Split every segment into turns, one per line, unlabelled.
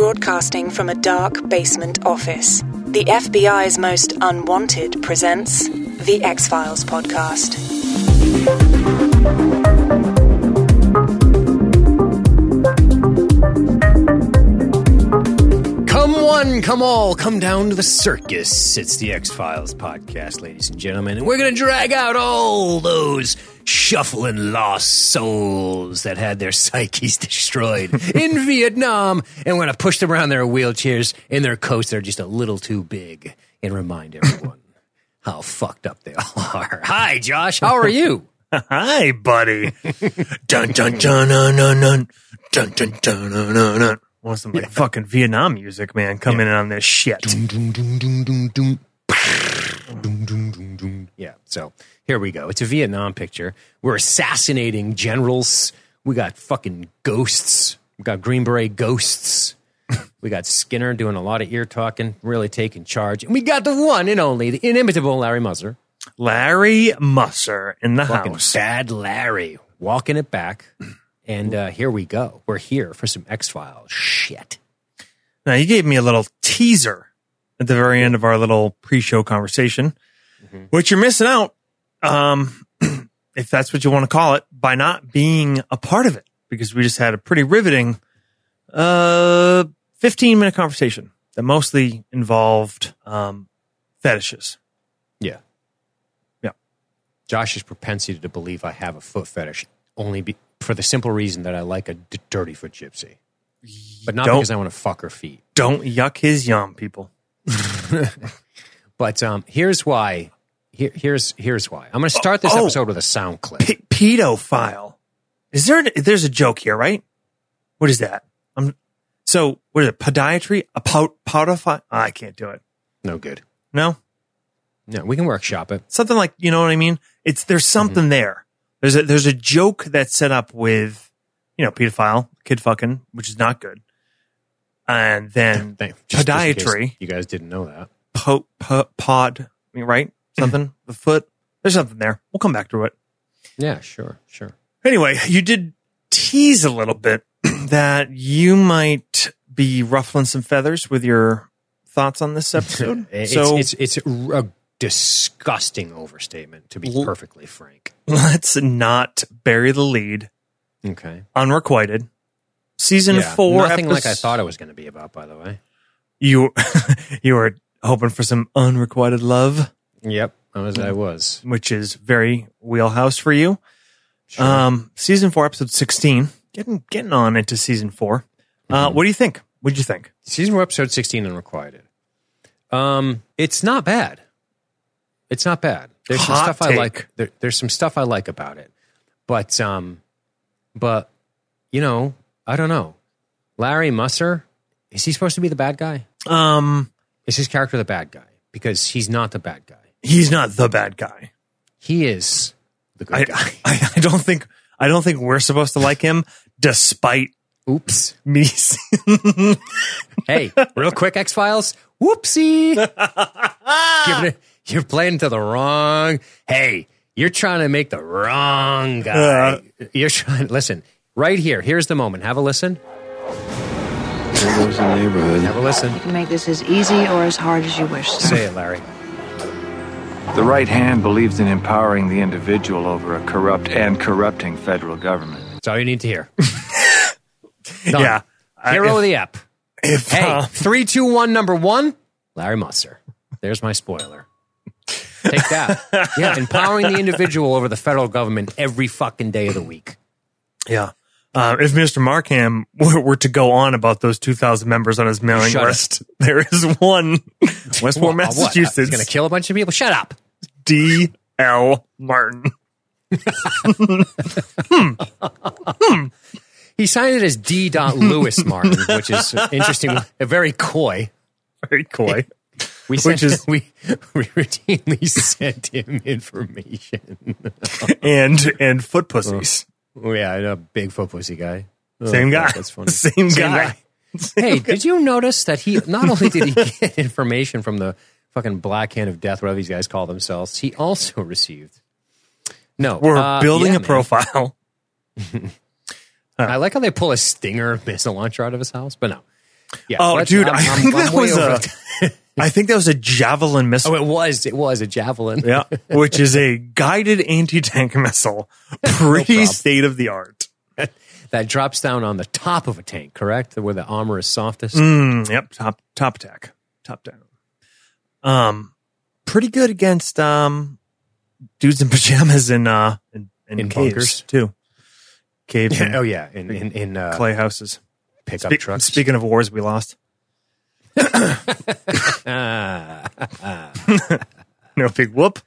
broadcasting from a dark basement office. The FBI's most unwanted presents the X Files podcast.
Come one, come all, come down to the circus. It's the X Files podcast, ladies and gentlemen, and we're going to drag out all those shuffling lost souls that had their psyches destroyed in Vietnam, and when I push them around their wheelchairs in their coats that are just a little too big, and remind everyone how fucked up they all are. Hi, Josh. How are you?
Hi, buddy. dun dun dun dun dun dun dun dun dun dun dun. dun. Want some like fucking Vietnam music, man? Coming in on this shit.
Yeah. So here we go. It's a Vietnam picture. We're assassinating generals. We got fucking ghosts. We got Green Beret ghosts. We got Skinner doing a lot of ear talking, really taking charge. And we got the one and only, the inimitable Larry Musser.
Larry Musser in the
Fucking
house.
bad Larry walking it back. And uh, here we go. We're here for some X Files shit.
Now you gave me a little teaser at the very end of our little pre-show conversation, which you're missing out. Um, if that's what you want to call it, by not being a part of it, because we just had a pretty riveting, uh, 15 minute conversation that mostly involved, um, fetishes.
Yeah.
Yeah.
Josh's propensity to believe I have a foot fetish only be, for the simple reason that I like a d- dirty foot gypsy. But not
Don't-
because I want to fuck her feet.
Don't yuck his yum, people.
But um, here's why. Here, here's here's why. I'm going to start this
Oh.
episode with a sound clip.
P- pedophile. Is there? There's a joke here, right? What is that? I'm. So what is it? Podiatry? A po- pedophile? Ah, I can't do it.
No good.
No,
No, we can workshop it.
something like you know what I mean. It's there's something there. There's a there's a joke that's set up with you know pedophile kid fucking, which is not good. And then
just- just
podiatry,
You guys didn't know that.
po, po, pod, I mean, right? Something the foot. There's something there. We'll come back to it.
Yeah, sure, sure.
Anyway, you did tease a little bit that you might be ruffling some feathers with your thoughts on this episode.
It's,
so
it's it's a disgusting overstatement, to be
L-
perfectly frank.
let's not bury the lead.
Okay.
Unrequited. Season
Yeah,
four.
Nothing like I thought it was going to be about. By the way.
You you were hoping for some unrequited love,
Yep, I was. I was.
which is very wheelhouse for you.
Sure.
Um, season four, episode sixteen. Getting getting on into season 4 Uh,
Mm-hmm.
what do you think? What did you think?
season four, episode sixteen, unrequited. Um, it's not bad. It's not bad. There's some
Hot
stuff I like. There, there's some stuff I like about it, but um, but you know, I don't know. Larry Musser is he supposed to be the bad guy?
Um,
Is his character the bad guy? Because he's not the bad guy.
He's not the bad guy.
He is the good
I,
guy.
I, I don't think I don't think we're supposed to like him, despite
Oops.
me.
Hey, real quick, X Files. Whoopsie. Giving it, you're playing to the wrong. Hey, you're trying to make the wrong guy. Uh. you're trying. Listen, right here. Here's the moment. Have a listen.
There goes the neighborhood.
Have a listen.
You can make this as easy or as hard as you wish, sir.
Say it, Larry.
The right hand believes in empowering the individual over a corrupt and corrupting federal government.
That's all you need to hear. Done.
yeah, I-
Hero of the app.
if,
Hey,
uh,
three, two, one. Number one, Larry Musser. There's my spoiler. Take that. Yeah, empowering the individual over the federal government every fucking day of the week.
yeah. Uh, if Mr. Markham were, were to go on about those 2,000 members on his mailing list, there is one Westmore,
What, uh, what?
Massachusetts,
He's going to kill a bunch of people? Shut up.
D. L. Martin. Hmm. Hmm.
He signed it as D. Lewis Martin, which is interesting. A very coy.
Very coy.
We
Which
sent,
is-
we, we routinely sent him information.
and and foot pussies.
Oh, yeah, I know, big foot pussy guy. Oh,
Same guy.
That's funny.
Same guy.
Hey, did you notice that he not only did he get information from the fucking Black Hand of Death, whatever these guys call themselves, he also received. No,
We're
uh,
building
yeah,
a profile.
I like how they pull a Stinger missile launcher out of his house, but no. Yeah.
Oh, dude,
I'm-
I
I'm-
think
I'm
that
way
was a-
the-
I think that was a javelin missile.
Oh, it was. It was a javelin.
yeah, which is a guided anti-tank missile, pretty
problem.
state of the art.
that drops down on the top of a tank, correct? Where the armor is softest.
Mm, yep, top top attack, top down. Um, pretty good against um dudes in pajamas in uh in, in,
In
caves
bunkers?
too. Caves and
oh yeah, in in, in uh,
clay houses.
pickup
Spe-
trucks.
Speaking of wars we lost, no big whoop.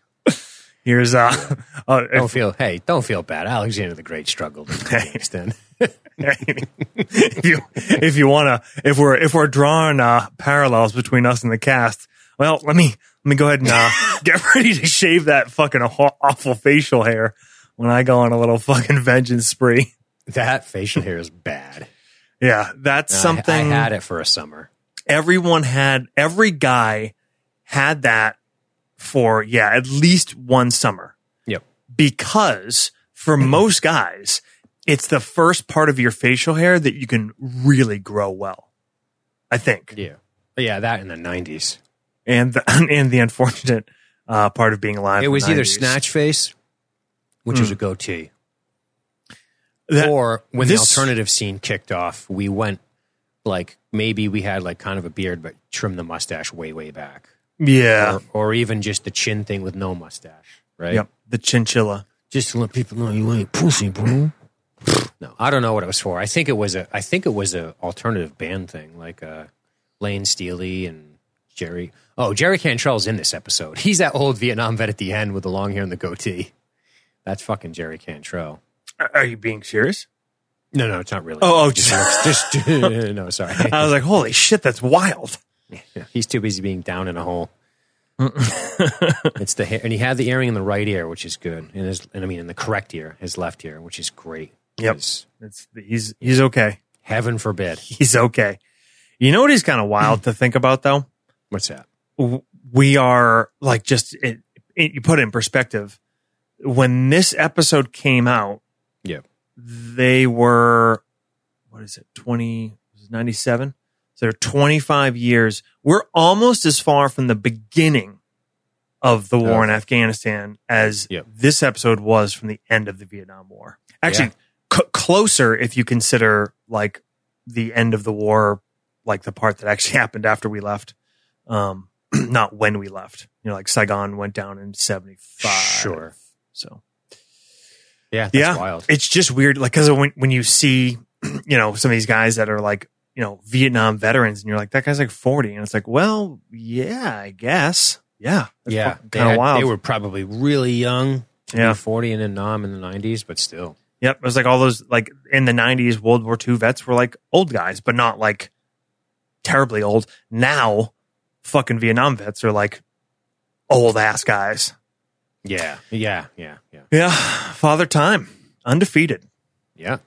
Here's uh, uh
don't feel. Hey, don't feel bad. Alexander the Great struggled to an extent.
if you if you want to if we're if we're drawing uh, parallels between us and the cast, well, let me let me go ahead and uh, get ready to shave that fucking awful facial hair when I go on a little fucking vengeance spree.
that facial hair is bad.
Yeah, that's
I-
something
I, had it for a summer.
Everyone had. Every guy had that for yeah at least one summer
Yep.
because for most guys, it's the first part of your facial hair that you can really grow well. I think.
Yeah. Yeah, that in the nineties.
and the, and the unfortunate uh, part of being alive.
It was
the
either
90s.
snatch face, which was a goatee,
That-
or when
this-
the alternative scene kicked off, we went like maybe we had like kind of a beard, but trimmed the mustache way, way back,
yeah,
or, or even just the chin thing with no mustache, right?
yep, the chinchilla.
Just to let people know you ain't pussy, bro. no, I don't know what it was for. I think it was a. I think it was a alternative band thing, like uh, Lane Steely and Jerry. Oh, Jerry Cantrell's in this episode. He's that old Vietnam vet at the end with the long hair and the goatee. That's fucking Jerry Cantrell.
Are- Are you being serious?
No, no, it's not really.
Oh, oh,
It just, just no, sorry.
I was like, holy shit, that's wild.
He's too busy being down in a hole. it's the hair, and he had the earring in the right ear, which is good, and his, and I mean in the correct ear, his left ear, which is great.
Yep, It's he's he's okay.
Heaven forbid.
He's okay. You know what? He's kind of wild to think about though?
What's that?
We are like just it, it, you put it in perspective. When this episode came out,
Yep.
They were what is it 20 97 so they're 25 years. We're almost as far from the beginning of the war in afghanistan as
Yep.
this episode was from the end of the vietnam war. Actually
Yeah.
c- closer if you consider like the end of the war like the part that actually happened after we left. Um not when we left. You know like saigon went down in 75
Sure.
so
Yeah, that's
yeah,
wild.
it's just weird. Like, cause when, when you see, you know, some of these guys that are like, you know, Vietnam veterans and you're like, that guy's like 40. And it's like, well, yeah, I guess. Yeah.
yeah, they,
Kind of wild.
they were probably really young
Yeah.
be 40 and in Nam in the 90s, but still.
yep. It was like all those, like in the 90s, World War II vets were like old guys, but not like terribly old. Now, fucking Vietnam vets are like old ass guys.
Yeah, yeah, yeah, yeah,
Yeah. Father Time, undefeated.
yeah.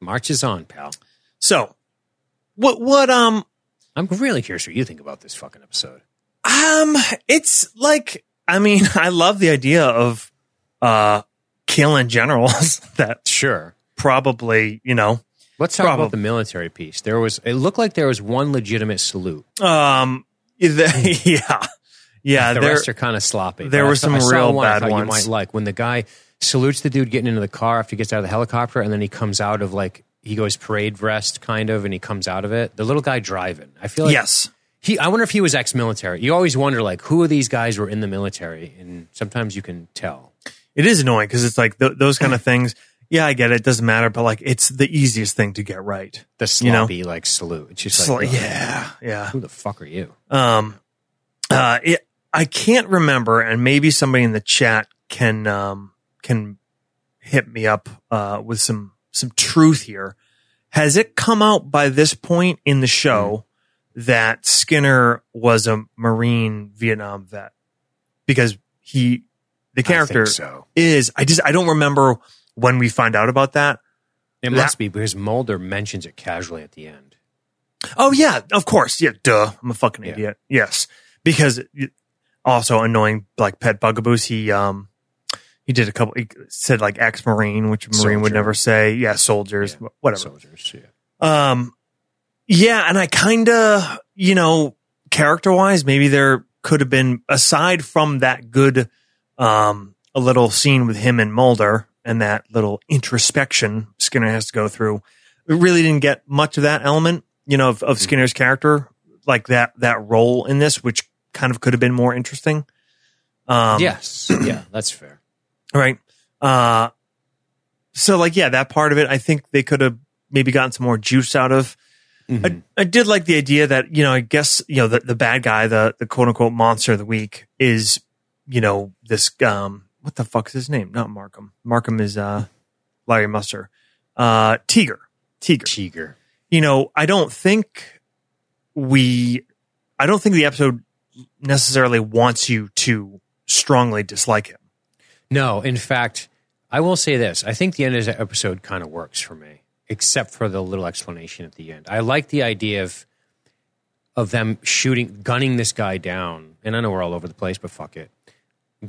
March is on, pal.
So, what, what, um,
I'm really curious what you think about this fucking episode.
Um, it's like I mean, I love the idea of uh killing generals that
Sure.
probably, you know,
Let's talk
Probably.
about the military piece. There was, it looked like there was one legitimate salute.
um the, yeah. Yeah,
the
there
rest are kind of sloppy.
there were some
I
real
one I
bad
thought
ones.
You might like when the guy salutes the dude getting into the car after he gets out of the helicopter, and then he comes out of like he goes parade rest kind of, and he comes out of it. The little guy driving. I feel like
yes.
he. I wonder if he was ex-military. You always wonder like who of these guys were in the military, and sometimes you can tell.
It is annoying because it's like th- those kind of things. Yeah, I get it. It doesn't matter, but like it's the easiest thing to get right.
The
You know?
sloppy like salute. It's just like ugh,
yeah, yeah.
Who the fuck are you?
Um, uh, it, I can't remember, and maybe somebody in the chat can um can hit me up uh with some some truth here. Has it come out by this point in the show that Skinner was a Marine Vietnam vet? Because he, the character
I so.
is. I just I don't remember when we find out about that.
It
That-
must be because Mulder mentions it casually at the end.
Oh yeah, of course. Yeah, duh. I'm a fucking
Yeah.
idiot. Yes, because also annoying like pet bugaboos. He um he did a couple. He said like ex marine, which a marine would never say. Yeah, soldiers,
Yeah.
whatever.
Soldiers. Yeah.
Um, Yeah, and I kind of, you know, character wise, maybe there could have been aside from that good, um, a little scene with him and Mulder and that little introspection Skinner has to go through. We really didn't get much of that element, you know, of, of Skinner's character, like that that role in this, which kind of could have been more interesting. Um,
yes, yeah, that's fair.
Right. Uh, so like, yeah, that part of it, I think they could have maybe gotten some more juice out of. I, I did like the idea that, you know, I guess, you know, the, the bad guy, the, the quote unquote monster of the week is, you know, this, um, what the fuck is his name? Not Markham. Markham is, uh, Larry Musser. Uh, Tiger. Tiger.
Tiger.
You know, I don't think we, I don't think the episode necessarily wants you to strongly dislike him.
No, in fact, I will say this. I think the end of the episode kind of works for me, except for the little explanation at the end. I like the idea of of them shooting, gunning this guy down. And I know we're all over the place, but fuck it.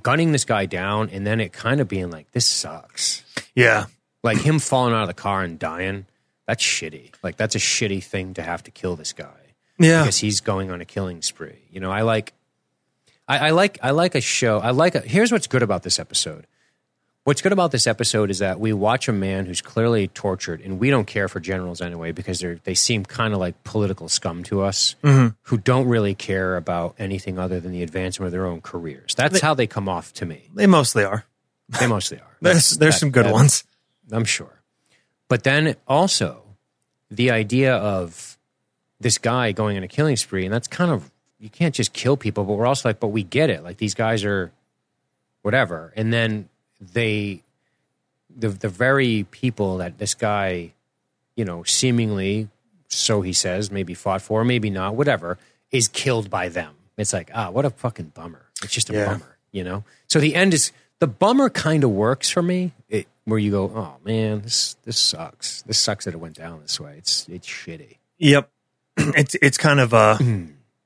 Gunning this guy down, and then it kind of being like, this sucks.
Yeah.
Like him falling out of the car and dying. That's shitty. Like that's a shitty thing to have to kill this guy
Yeah.
because he's going on a killing spree. You know, I like, I, I like, I like a show. I like. A, here's what's good about this episode. What's good about this episode is that we watch a man who's clearly tortured, and we don't care for generals anyway because they they seem kind of like political scum to us, mm-hmm. who don't really care about anything other than the advancement of their own careers. That's how they come off to me.
They mostly are.
They mostly are.
There's there's
That-
some good
that-
ones.
I'm sure. But then also the idea of this guy going on a killing spree, and that's kind of you can't just kill people, but we're also like, but we get it. Like these guys are whatever. And then they the the very people that this guy, you know, seemingly so he says, maybe fought for, maybe not, whatever, is killed by them. It's like, ah, what a fucking bummer. It's just a
Yeah.
bummer, you know? So the end is the bummer kind of works for me, it, where you go, oh man, this this sucks. This sucks that it went down this way. It's it's shitty.
Yep. It's it's kind of uh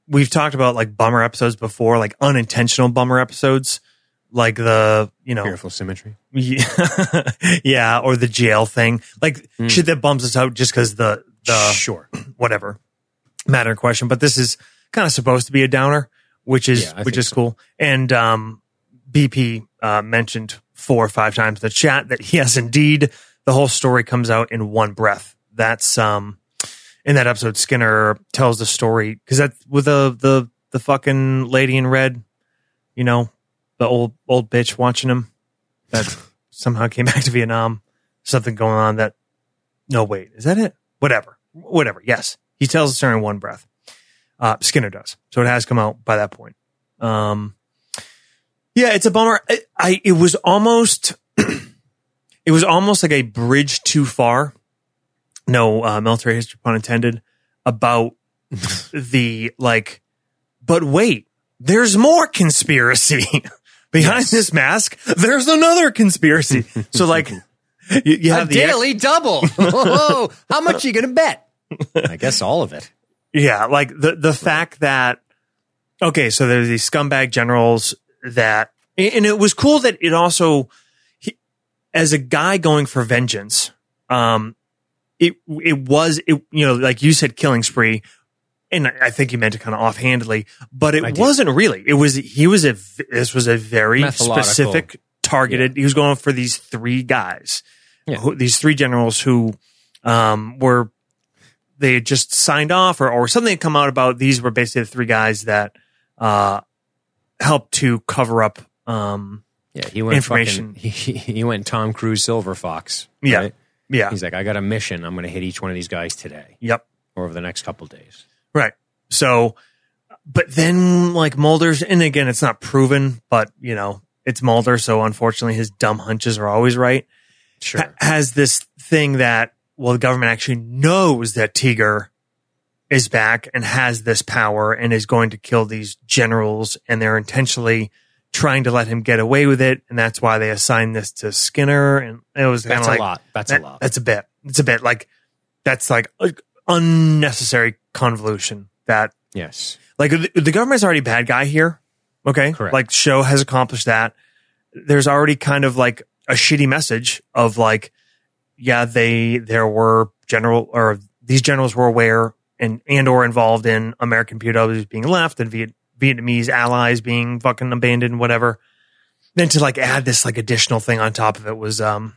we've talked about like bummer episodes before, like unintentional bummer episodes, like the you know
Fearful symmetry.
yeah, yeah, or the jail thing, like shit that bums us out just because the the
sure.
whatever matter in question. But this is kind of supposed to be a downer, which is
Yeah,
which is
so.
cool. And um, BP uh, mentioned four or five times in the chat that yes, indeed, the whole story comes out in one breath. That's um in that episode. Skinner tells the story because that with the the the fucking lady in red, you know, the old old bitch watching him that somehow came back to Vietnam. Something going on that. No, wait, is that it? Whatever, whatever. Yes, he tells the story in one breath. Uh, Skinner does, so it has come out by that point. Um, yeah, it's a bummer. I, I it was almost, it was almost like a bridge too far. No uh, military history pun intended about the like. But wait, there's more conspiracy behind this mask. There's another conspiracy. so like, you, you have
a
the ex-
daily double. Whoa, how much are you going to bet? I guess all of it.
Yeah, like the the fact that okay, so there's these scumbag generals that, and it was cool that it also, he, as a guy going for vengeance, um, it it was it you know like you said killing spree, and I think you meant it kind of offhandedly, but it wasn't really. It was he was a this was a very specific targeted. He was going for these three guys,
Yeah.
who, these three generals who um, were they had just signed off or, or something had come out about these were basically the three guys that uh, helped to cover up um,
Yeah, he went
Information.
Fucking, he, he went Tom Cruise Silver Fox. Right?
yeah
He's like, I got a mission. I'm going to hit each one of these guys today
yep
or over the next couple days.
right so but then like Mulder's and again it's not proven but you know it's Mulder so unfortunately his dumb hunches are always right
Sure.
ha- has this thing that well the government actually knows that Tiger is back and has this power and is going to kill these generals and they're intentionally trying to let him get away with it and that's why they assigned this to Skinner and it was kind
That's
of like
a lot. That's
that-
a lot.
that's a bit it's a bit like that's like unnecessary convolution that
yes.
like the, the government's already bad guy here. Okay.
Correct.
Like show has accomplished that. There's already kind of like a shitty message of like, yeah, they, there were general or these generals were aware and and or involved in American POWs being left and Viet, Vietnamese allies being fucking abandoned, whatever. Then to like add this like additional thing on top of it was um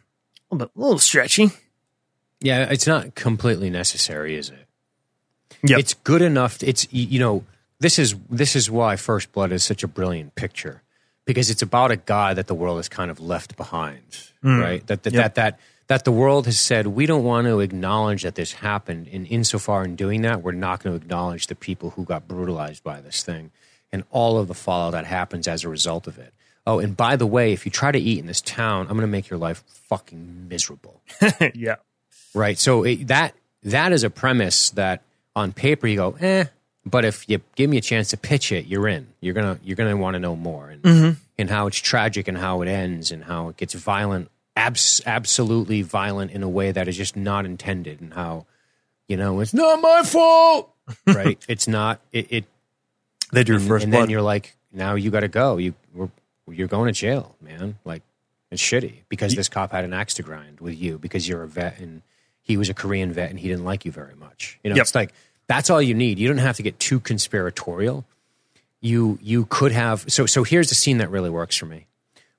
a little, bit, a little stretchy.
Yeah, it's not completely necessary, is it?
Yeah,
It's good enough. It's you know this is this is why First Blood is such a brilliant picture because it's about a guy that the world has kind of left behind, right? That that,
Yep.
that that that the world has said we don't want to acknowledge that this happened, and insofar in doing that, we're not going to acknowledge the people who got brutalized by this thing and all of the fallout that happens as a result of it. Oh, and by the way, if you try to eat in this town, I'm going to make your life fucking miserable
yeah.
right? So it, that that is a premise that on paper you go, eh, but if you give me a chance to pitch it, you're in. You're gonna you're gonna want to know more and and how it's tragic and how it ends and how it gets violent, abs- absolutely violent in a way that is just not intended and how you know it's not my fault, right? it's not it. it
They
and,
first
and
blood.
then you're like, now you got to go. You we're, you're going to jail, man. Like it's shitty because this cop had an axe to grind with you because you're a vet and he was a Korean vet and he didn't like you very much. You know,
Yep.
it's like that's all you need. You don't have to get too conspiratorial. You you could have so so here's the scene that really works for me.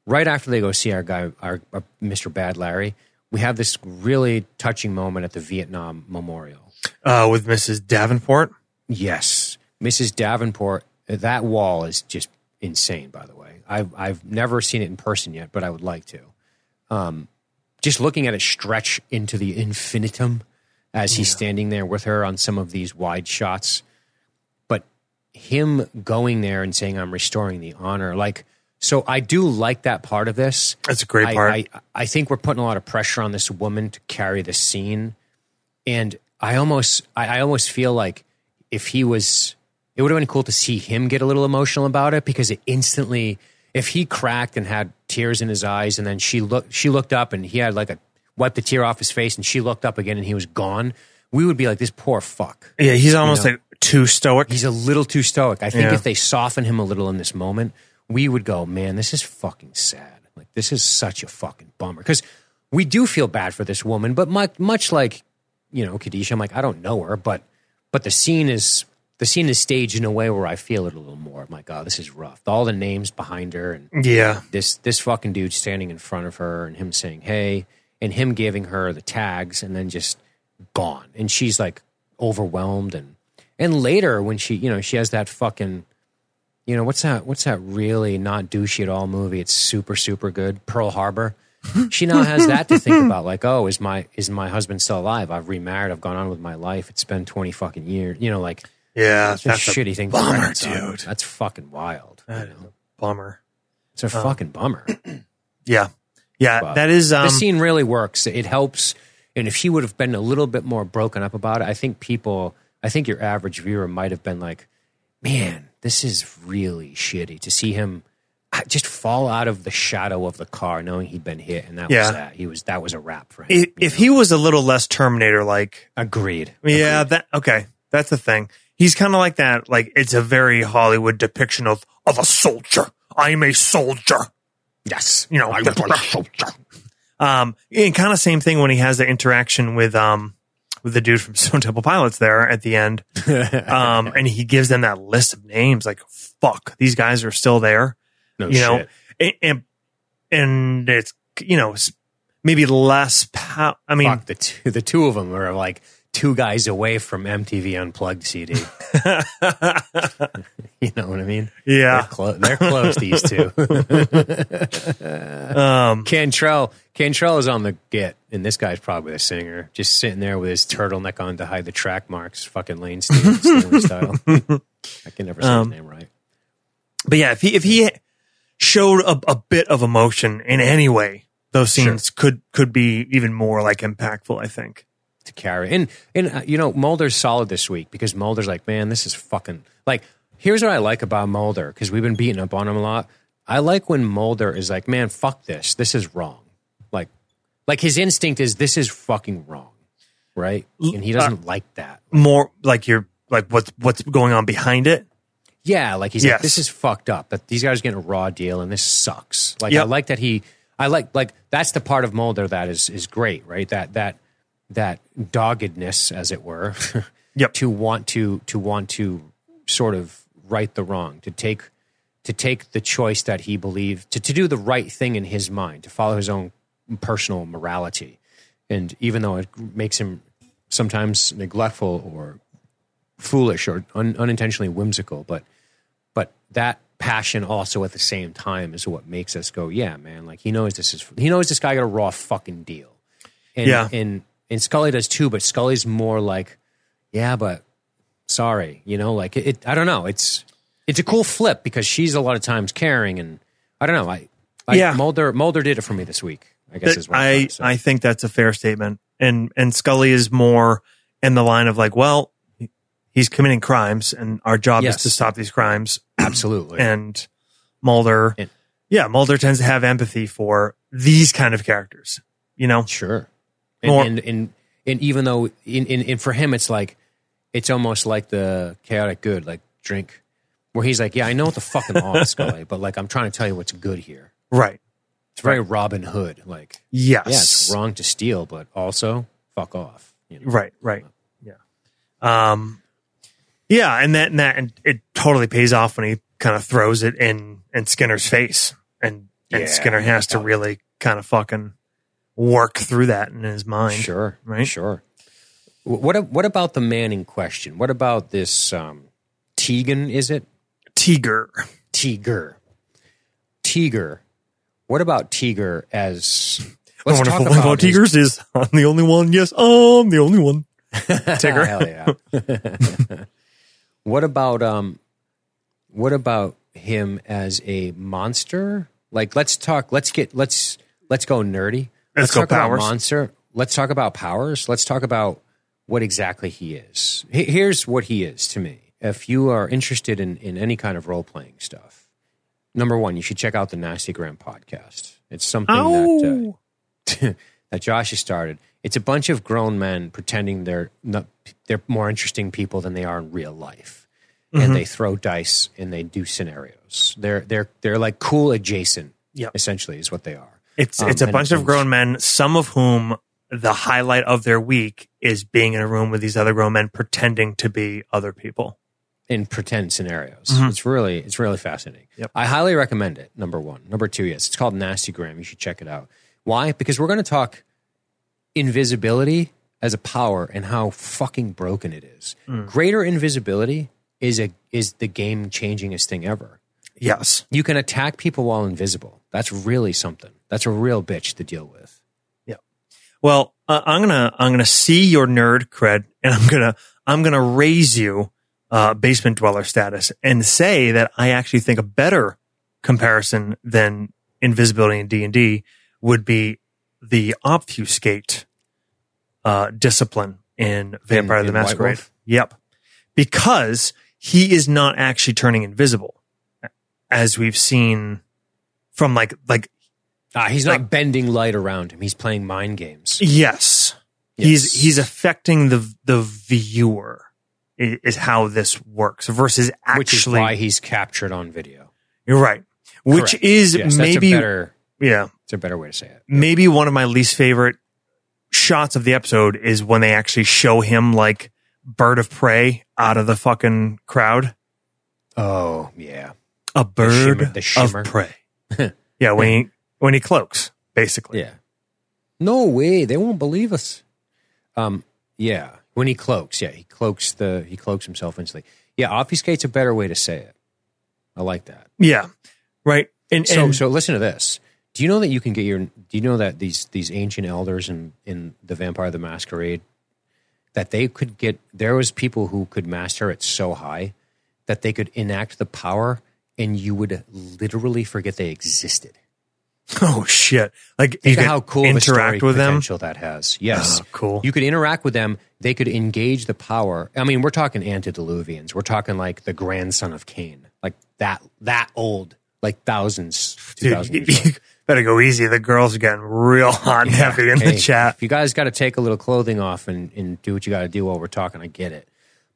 Right after they go see our guy, our, our Mr. Bad Larry, we have this really touching moment at the Vietnam Memorial.
uh, with Mrs. Davenport.
Yes, Mrs. Davenport. That wall is just insane. By the way, I've I've never seen it in person yet, but I would like to. Um, just looking at it stretch into the infinitum as he's standing there with her on some of these wide shots, but him going there and saying, "I'm restoring the honor," like. So I do like that part of this.
That's a great
I-
part.
I, I think we're putting a lot of pressure on this woman to carry the scene, and I almost I, I almost feel like if he was, it would have been cool to see him get a little emotional about it because it instantly, if he cracked and had tears in his eyes, and then she looked she looked up and he had like a wiped the tear off his face, and she looked up again and he was gone. We would be like this poor fuck.
Yeah, he's almost
know.
like too stoic.
He's a little too stoic. I think
Yeah.
if they soften him a little in this moment, we would go, man, this is fucking sad. Like this is such a fucking bummer because we do feel bad for this woman, but much, much like you know Kadisha, I'm like I don't know her, but but the scene is the scene is staged in a way where I feel it a little more. I'm like, oh, this is rough. All the names behind her and
yeah.
this this fucking dude standing in front of her and him saying hey and him giving her the tags and then just gone and she's like overwhelmed and and later when she you know she has that fucking you know what's that what's that really not douchey at all movie it's super super good pearl harbor she now has that to think about like oh is my is my husband still alive i've remarried i've gone on with my life it's been 20 fucking years you know like
Yeah.
it's
That's a
shitty thing
bummer, dude.
that's fucking wild you know?
a bummer.
it's a fucking bummer
Yeah. Yeah.
But
that is um
the scene really works. It helps. And if he would have been a little bit more broken up about it, I think people, I think your average viewer might have been like, man, this is really shitty to see him uh, just fall out of the shadow of the car knowing he'd been hit. And that
Yeah.
was that. He was, that was a wrap for him.
if, if he was a little less Terminator like,
agreed.
yeah, that okay. That's the thing. He's kind of like that. Like it's a very Hollywood depiction of of a soldier. I'm a soldier.
Yes.
You know, I'm a soldier. um, and kind of same thing when he has the interaction with um with the dude from Stone Temple Pilots there at the end. Um, and he gives them that list of names. Like, fuck, these guys are still there.
No
you know,
shit.
and, and and it's you know maybe less. Pow- I mean,
Fuck, the two, the two of them are like two guys away from MTV Unplugged CD. you know what I mean? They're,
yeah.
clo- they're close, these two.
Um,
Cantrell, Cantrell is on the get, and this guy's probably the singer, just sitting there with his turtleneck on to hide the track marks, fucking Lane style. I can never say
Um,
his name right.
but yeah, if he if he showed a, a bit of emotion in any way, those scenes could could be even more like impactful. I think.
To carry. And and uh, you know, Mulder's solid this week because Mulder's like, man, this is fucking like. Here's what I like about Mulder because we've been beating up on him a lot. I like when Mulder is like, man, fuck this. This is wrong. Like, like his instinct is this is fucking wrong, right? And he doesn't like that.
More like you're like what's what's going on behind it.
Yeah, like he's
Yes.
like, this is fucked up. That these guys are getting a raw deal and this sucks. Like I like that he I like like that's the part of Mulder that is is great, right? That that that doggedness, as it were,
Yep.
to want to to want to sort of right the wrong, to take to take the choice that he believed to, to do the right thing in his mind, to follow his own personal morality. And even though it makes him sometimes neglectful or foolish or un, unintentionally whimsical, but but that passion also at the same time is what makes us go, yeah, man. Like he knows this is he knows this guy got a raw fucking deal, and
Yeah.
and and Scully does too, but Scully's more like, yeah, but sorry, you know, like it. I don't know. It's it's a cool flip because she's a lot of times caring, and I don't know. I, I
Yeah.
Mulder Mulder did it for me this week. I guess
That-
is what I'm
I
trying to.
I think that's a fair statement. And and Scully is more in the line of like, well, he's committing crimes, and our job
Yes.
is to stop these crimes.
absolutely.
And Mulder,
And-
yeah, Mulder tends to have empathy for these kind of characters. You know,
Sure. And, and, and, and even though, in, in, in for him, it's like, it's almost like the chaotic good, like drink, where he's like, yeah, I know what the fucking law is, Scully, but like, I'm trying to tell you what's good here.
right?
It's very Robin Hood. Like,
Yes,
yeah, it's wrong to steal, but also fuck off. You know?
Right, right. Yeah. Um yeah, and that and that and it totally pays off when he kind of throws it in in Skinner's face. And and
Yeah.
Skinner has to really kind of fucking work through that in his mind.
Sure.
Right?
Sure. What, what about the man in question? What about this, um, Tegan, is it?
Tiger.
Tiger. Tiger. What about Tiger as. Let's talk
thing about
his-
is I'm the only one. Yes, I'm the only one. Tigger.
Hell yeah. what about um what about him as a monster? Like let's talk let's get let's let's go nerdy.
Let's
talk about monster. Let's talk about powers. Let's talk about what exactly he is. He- Here's what he is to me. If you are interested in, in any kind of role playing stuff, number one, you should check out the Nasty Gram podcast. It's something that uh, that Josh has started. It's a bunch of grown men pretending they're not, they're more interesting people than they are in real life,
Mm-hmm.
and they throw dice and they do scenarios. They're they're they're like cool adjacent.
Yep.
essentially is what they are.
It's
Um,
it's a bunch of grown men, some of whom the highlight of their week is being in a room with these other grown men pretending to be other people.
in pretend scenarios.
Mhm.
It's really it's really fascinating.
Yep.
I highly recommend it. Number one, number two, yes, it's called Nasty Nastygram. You should check it out. Why? Because we're going to talk invisibility as a power and how fucking broken it is.
Mm.
Greater invisibility is a is the game changingest thing ever.
Yes.
You can attack people while invisible. That's really something. That's a real bitch to deal with. Yeah.
Well, uh, I'm gonna I'm gonna see your nerd cred, and I'm gonna I'm gonna raise you uh, basement dweller status, and say that I actually think a better comparison than invisibility in D and D would be the obfuscate uh, discipline in Vampire the
in White
Masquerade. Yep, because he is not actually turning invisible, as we've seen from like like
Ah, he's
Like-
not bending light around him. He's playing mind games.
Yes.
Yes.
He's he's affecting the the viewer is how this works versus actually
which is why he's captured on video.
you're right. Which
Correct.
is
Yes, that's
maybe
a better
yeah,
it's a better way to say it.
maybe one of my least favorite shots of the episode is when they actually show him like bird of prey out of the fucking crowd.
Oh yeah,
A bird
shimmer- the shimmer.
of prey. yeah, when he when he cloaks, basically.
yeah. No way, they won't believe us. Um, yeah, when he cloaks, yeah, he cloaks the he cloaks himself instantly. Yeah, obfuscate's a better way to say it. I like that.
Yeah. Right. And,
So
and
so listen to this. Do you know that you can get your? Do you know that these these ancient elders in in the Vampire the Masquerade that they could get? There was people who could master it so high that they could enact the power, and you would literally forget they existed.
oh shit. Like
Think
can
how cool
interact with them.
potential that has. Yes,
Oh, cool.
You could interact with them. They could engage the power. I mean, we're talking antediluvians. We're talking like the grandson of Cain, like that that old, like thousands, two thousand
you, you better go easy. The girls are getting real hot and heavy in
Hey,
the chat.
If you guys got to take a little clothing off and, and do what you got to do while we're talking, I get it.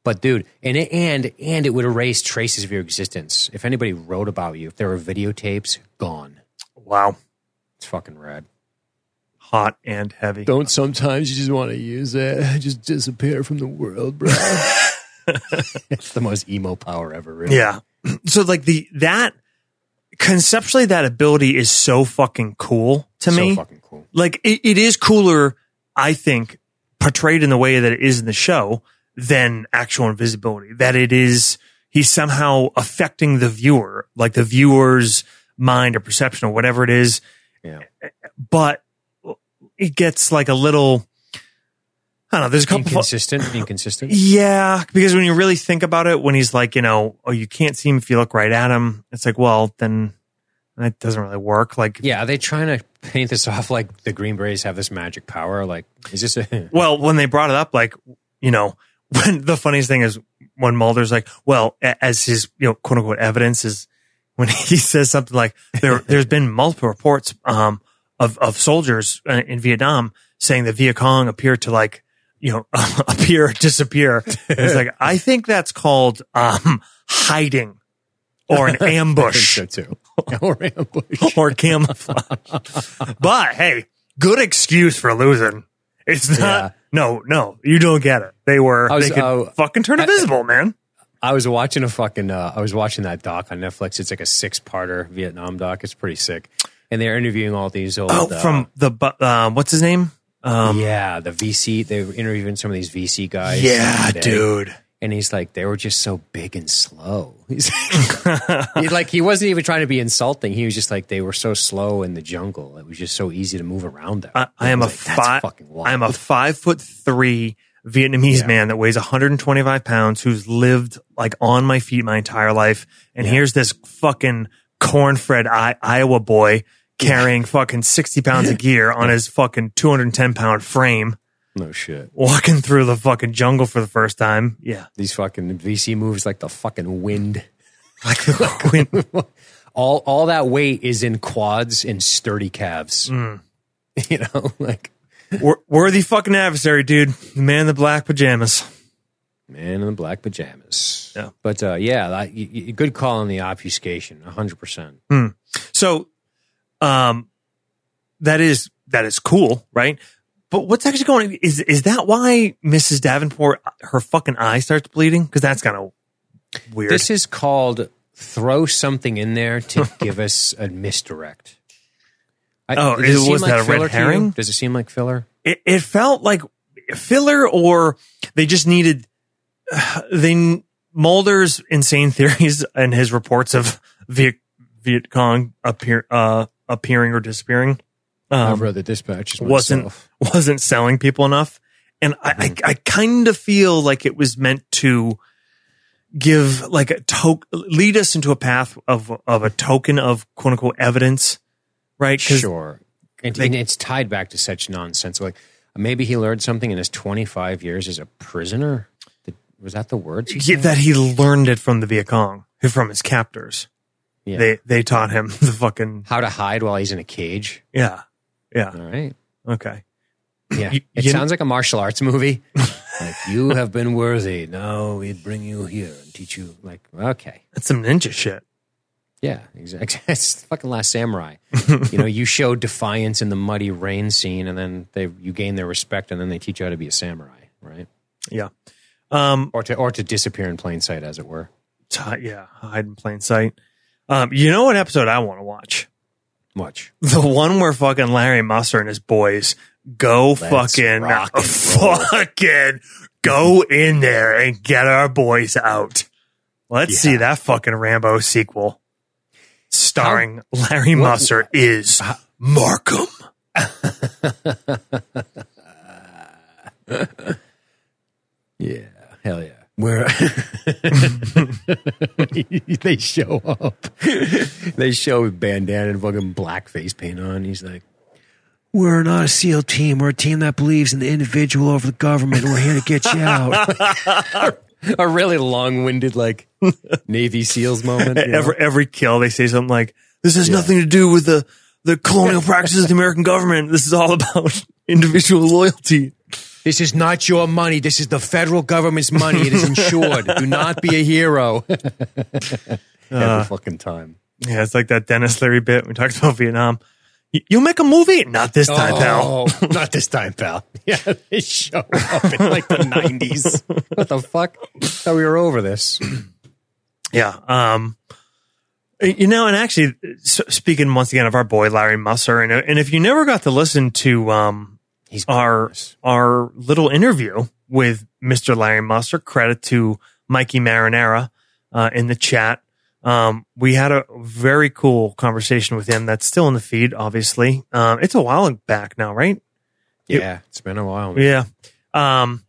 But dude, and it, and and it would erase traces of your existence. If anybody wrote about you, if there were videotapes, gone.
Wow.
It's fucking rad.
hot and heavy.
Don't sometimes you just want to use it? Just disappear from the world, bro. it's the most emo power ever. Really.
Yeah. So like the that conceptually that ability is so fucking cool to
so
me.
fucking cool.
like it, it is cooler, I think, portrayed in the way that it is in the show than actual invisibility. That it is he's somehow affecting the viewer, like the viewer's mind or perception or whatever it is.
Yeah.
But it gets like a little. I don't know. There's a couple.
Inconsistent. Inconsistent.
Yeah, because when you really think about it, when he's like, you know, oh, you can't see him if you look right at him, it's like, well, then that doesn't really work. Like,
Yeah, are they trying to paint this off like the Green Berets have this magic power? Like, is this a
well, when they brought it up, like, you know, when the funniest thing is when Mulder's like, well, as his, you know, quote unquote evidence is when he says something like, there, there's been multiple reports, um, of, of soldiers in Vietnam saying that Viet Cong appear to like, you know, appear, disappear. It's like, I think that's called, um, hiding or an ambush.
so too? or ambush?
or camouflage. but hey, good excuse for losing. It's not.
Yeah.
No, no, you don't get it. They were.
Was-
they could
uh,
fucking turn invisible, man.
I was watching a fucking. Uh, I was watching that doc on Netflix. It's like a six-parter Vietnam doc. It's pretty sick, and they're interviewing all these old.
Oh,
uh,
from the bu- um, what's his name? Um,
yeah, the VC. They were interviewing some of these VC guys.
yeah, dude.
And he's like, they were just so big and slow. He's he, like, he wasn't even trying to be insulting. He was just like, they were so slow in the jungle. It was just so easy to move around there.
I, I am a
like, That's
five. I am a five foot three Vietnamese
Yeah.
man that weighs 125 pounds, who's lived like on my feet my entire life. And here's this fucking corn-fed I- Iowa boy carrying fucking 60 pounds of gear on his fucking 210 pound frame.
no shit.
walking through the fucking jungle for the first time. Yeah.
These fucking VC moves like the fucking wind.
Like the wind.
All all that weight is in quads and sturdy calves.
Mm.
You know, like
worthy fucking adversary, dude. The man in the black pajamas.
man in the black pajamas.
Yeah.
But uh, yeah, that, y y good call on the obfuscation. hundred percent.
So, um, that is, that is cool, right? But what's actually going on? is, is that why Mrs. Davenport, her fucking eye starts bleeding? Cause that's kind of weird.
This is called throw something in there to give us a misdirect. I,
Oh,
does it
is-
seem
was that a red
filler to you?
herring?
Does it seem like filler?
it, it felt like filler or they just needed they Mulder's insane theories and his reports of Viet, Viet Cong appear uh appearing or disappearing um,
read the dispatches
wasn't wasn't selling people enough and I, I I kind of feel like it was meant to give like a token lead us into a path of of a token of quote unquote evidence right
Sure. And,
they-
and it's tied back to such nonsense. Like maybe he learned something in his 25 years as a prisoner. Did- Was that the words? he
Yeah,
said?
that he learned it from the Viet Cong, from his captors.
Yeah.
They they taught him the fucking
How to hide while he's in a cage.
yeah yeah
All right.
okay
Yeah.
You-
it
you-
sounds like a martial arts movie. like you have been worthy. Now we'd bring you here and teach you. Like okay.
that's some ninja shit.
Yeah, exactly. It's fucking Last Samurai. you know, you show defiance in the muddy rain scene, and then they you gain their respect, and then they teach you how to be a samurai, right?
Yeah, um,
Or to or to disappear in plain sight, as it were.
t- yeah, hide in plain sight. Um, you know what episode I want to watch?
Watch
The one where fucking Larry Musser and his boys go fucking
and roll.
fucking go in there and get our boys out. Let's see that fucking Rambo sequel starring Larry Musser is Markham.
Yeah, hell yeah. Where they show up, they show with bandana and fucking blackface paint on. He's like, "We're not a SEAL team. We're a team that believes in the individual over the government. We're here to get you out." a really long-winded like Navy SEALs moment. you know?
every every kill they say something like this has nothing to do with the the colonial practices of the American government. This is all about individual loyalty.
This is not your money. This is the federal government's money. It is insured. Do not be a hero. Uh, every fucking time.
Yeah, it's like that Denis Leary bit we talked about Vietnam. "Y- You'll make a movie? Not this time, pal.
Oh, not this time, pal. Yeah, they show up in like the nineties. What the fuck? Thought we were over this.
Yeah. Um, you know, and actually, speaking once again of our boy Larry Musser, and and if you never got to listen to um
He's
our our little interview with Mr. Larry Musser, credit to Mikey Marinara uh, in the chat. Um, we had a very cool conversation with him. That's still in the feed, obviously. Um, it's a while back now, right?
Yeah, it's been a while.
Yeah. Um,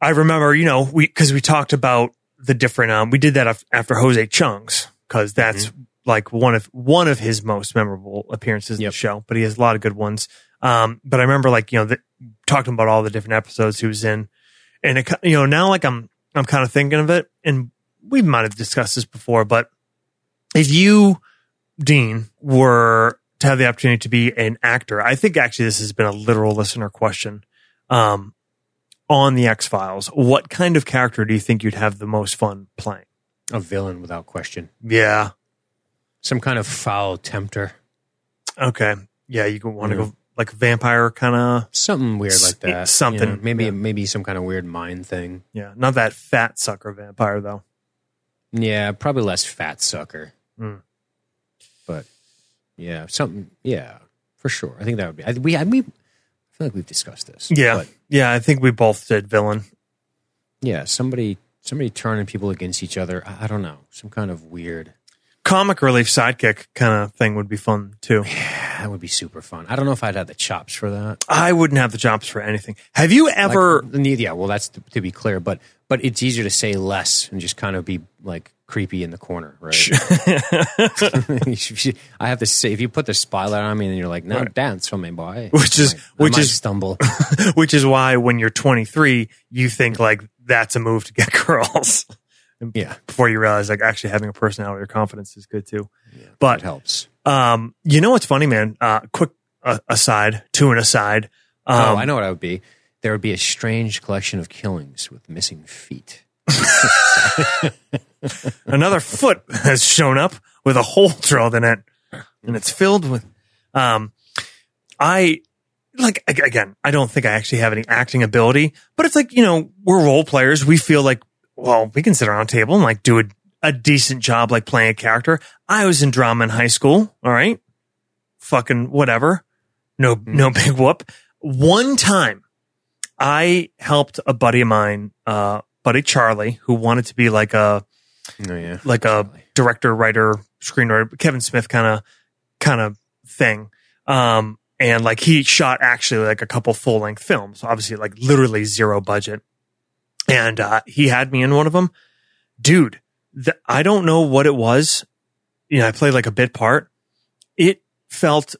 I remember, you know, we, cause we talked about the different, um, we did that after Jose Chung's cause that's like one of, one of his most memorable appearances in
Yep.
the show, but he has a lot of good ones. Um, but I remember like, you know, the, talking about all the different episodes he was in and it, you know, now like I'm, I'm kind of thinking of it and we might have discussed this before, but if you, Dean, were to have the opportunity to be an actor, I think actually this has been a literal listener question. Um, on the X Files, what kind of character do you think you'd have the most fun playing?
A villain without question.
Yeah.
Some kind of foul tempter.
Okay. Yeah. You want to go like vampire kind of.
Something weird like that.
Something,
You know, maybe
yeah.
maybe some kind of weird mind thing.
Yeah. Not that fat sucker vampire though.
Yeah, probably less fat sucker.
Mm.
But yeah, something. Yeah, for sure. I think that would be. I, we. I, we. I feel like we've discussed this.
Yeah.
But
yeah. I think we both did villain.
yeah, somebody. Somebody turning people against each other. I, I don't know. Some kind of weird.
Comic relief sidekick kind of thing would be fun too.
That would be super fun. I don't know if I'd have the chops for that.
I wouldn't have the chops for anything. Have you ever?
Like, yeah, well, that's to, to be clear, but but it's easier to say less and just kind of be like creepy in the corner, right? I have to say, if you put the spotlight on me and you're like, "No, dance for me, boy,"
Which is-
I I
which
might
is-
stumble.
which is why when you're 23, you think like that's a move to get girls.
Yeah,
Before you realize like actually having a personality or confidence is good too.
it
But
helps.
um, you know what's funny, man? Uh, quick uh, aside, to an aside. Um,
oh, I know what I would be. There would be a strange collection of killings with missing feet.
another foot has shown up with a hole drilled in it and it's filled with um i like again i don't think i actually have any acting ability but it's like you know we're role players we feel like well we can sit around a table and like do a, a decent job like playing a character. I was in drama in high school all right? Fucking whatever. No no big whoop. One time i helped a buddy of mine uh buddy charlie who wanted to be like a
Oh yeah,
like a director, writer, screenwriter, Kevin Smith kind of kind of thing. Um, and like he shot actually like a couple full length films, obviously like literally zero budget. And uh, he had me in one of them, dude. The, I don't know what it was. You know, I played like a bit part. It felt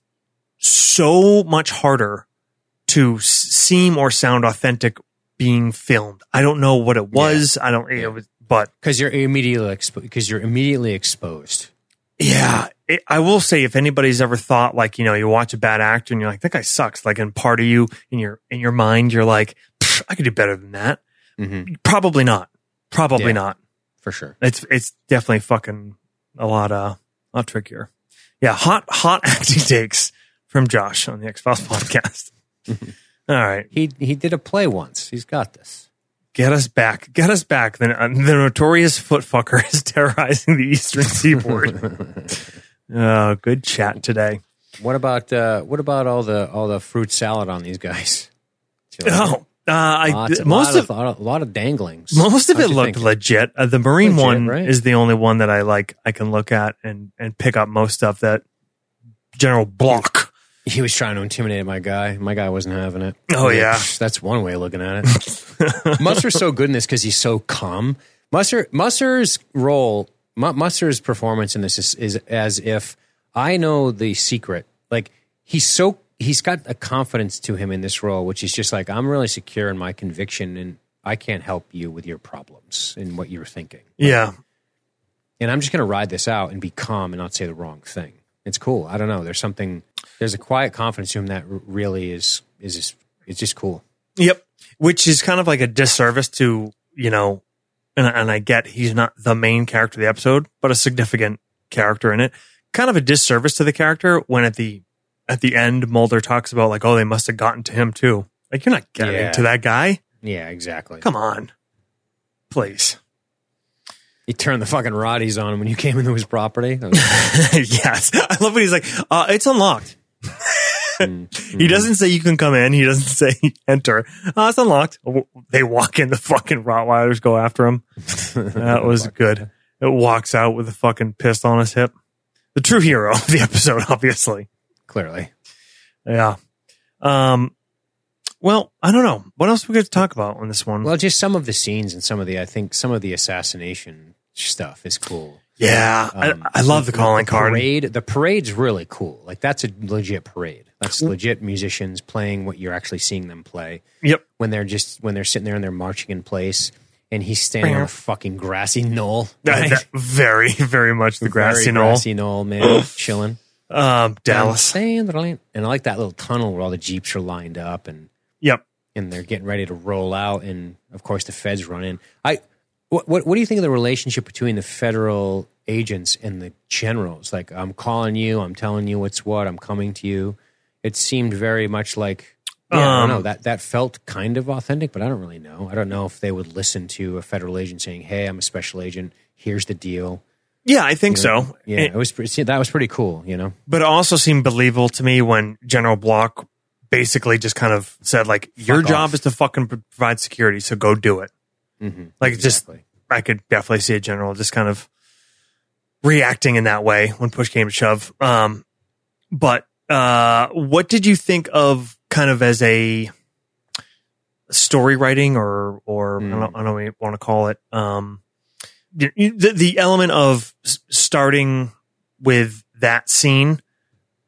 so much harder to s- seem or sound authentic being filmed. I don't know what it was. I don't. It was, but
because you're immediately expo- because you're immediately exposed.
Yeah, it, I will say if anybody's ever thought like you know you watch a bad actor and you're like that guy sucks, like in part of you in your in your mind you're like I could do better than that.
Mm-hmm.
Probably not. Probably
Yeah.
not.
For sure.
It's it's definitely fucking a lot uh a lot trickier. Yeah, hot hot acting takes from Josh on the X Files podcast. All right,
He he did a play once. He's got this.
get us back, get us back. The, uh, the notorious foot fucker is terrorizing the Eastern Seaboard. oh, good chat today.
What about uh, what about all the all the fruit salad on these guys? Like?
Oh, uh, I
Lots-
most
lot
of
of, a lot of danglings.
most of
How'd
it looked
think?
legit. Uh, the marine
Legit,
one
right?
is the only one that I like. I can look at and and pick up most stuff that General Bloch.
He was trying to intimidate my guy. My guy wasn't having it.
Oh,
Like,
yeah.
that's one way of looking at it. Musser's so good in this because he's so calm. Musser Musser's role, Mu- Musser's performance in this is, is as if I know the secret. Like he's so he's got a confidence to him in this role, which is just like I'm really secure in my conviction, and I can't help you with your problems and what you're thinking.
Yeah,
And I'm just going to ride this out and be calm and not say the wrong thing. It's cool. I don't know. There's something. There's a quiet confidence to him that really is is just, it's just cool.
Yep. Which is kind of like a disservice to, you know, and, and I get he's not the main character of the episode, but a significant character in it. Kind of a disservice to the character when at the at the end, Mulder talks about like, oh, they must have gotten to him too. Like, you're not getting
Yeah.
to that guy.
Yeah, exactly.
Come on, please.
You turned the fucking Roddies on him when you came into his property.
Yes, I love when he's like, uh, it's unlocked.
Mm-hmm.
He doesn't say you can come in. He doesn't say enter. Oh, it's unlocked. They walk in. The fucking Rottweilers go after him. That was good. It walks out with a fucking pistol on his hip. The true hero of the episode, obviously.
Clearly.
Yeah. Um. Well, I don't know. What else we got to talk about on this one?
Well, just some of the scenes and some of the, I think some of the assassination stuff is cool.
yeah,
Um,
I, I love the calling card.
Parade, the parade's really cool. Like that's a legit parade. That's legit musicians playing what you're actually seeing them play.
Yep.
When they're just when they're sitting there and they're marching in place, and he's standing on a fucking grassy knoll.
That- that- very, very much the grassy
Very
knoll.
grassy knoll, man, chilling.
Um, Dallas.
And I like that little tunnel where all the jeeps are lined up and
Yep.
and they're getting ready to roll out, and of course the feds run in. I what what, what do you think of the relationship between the federal agents and the generals? Like, I'm calling you, I'm telling you what's what, I'm coming to you. It seemed very much like. Yeah, I
Um,
don't know. That that felt kind of authentic, but I don't really know. I don't know if they would listen to a federal agent saying, "Hey, I'm a special agent. Here's the deal."
Yeah, I think
You know?
so.
Yeah, it was pretty, see, that was pretty cool. You know,
but it also seemed believable to me when General Bloch basically just kind of said, like, your
Fuck
job
off.
is to fucking provide security, so go do it.
Mhm,
Like, it's just. I could definitely see a general just kind of reacting in that way when push came to shove. Um, but uh, what did you think of kind of as a story writing or or I don't, I don't know what you want to call it. Um, the, the element of starting with that scene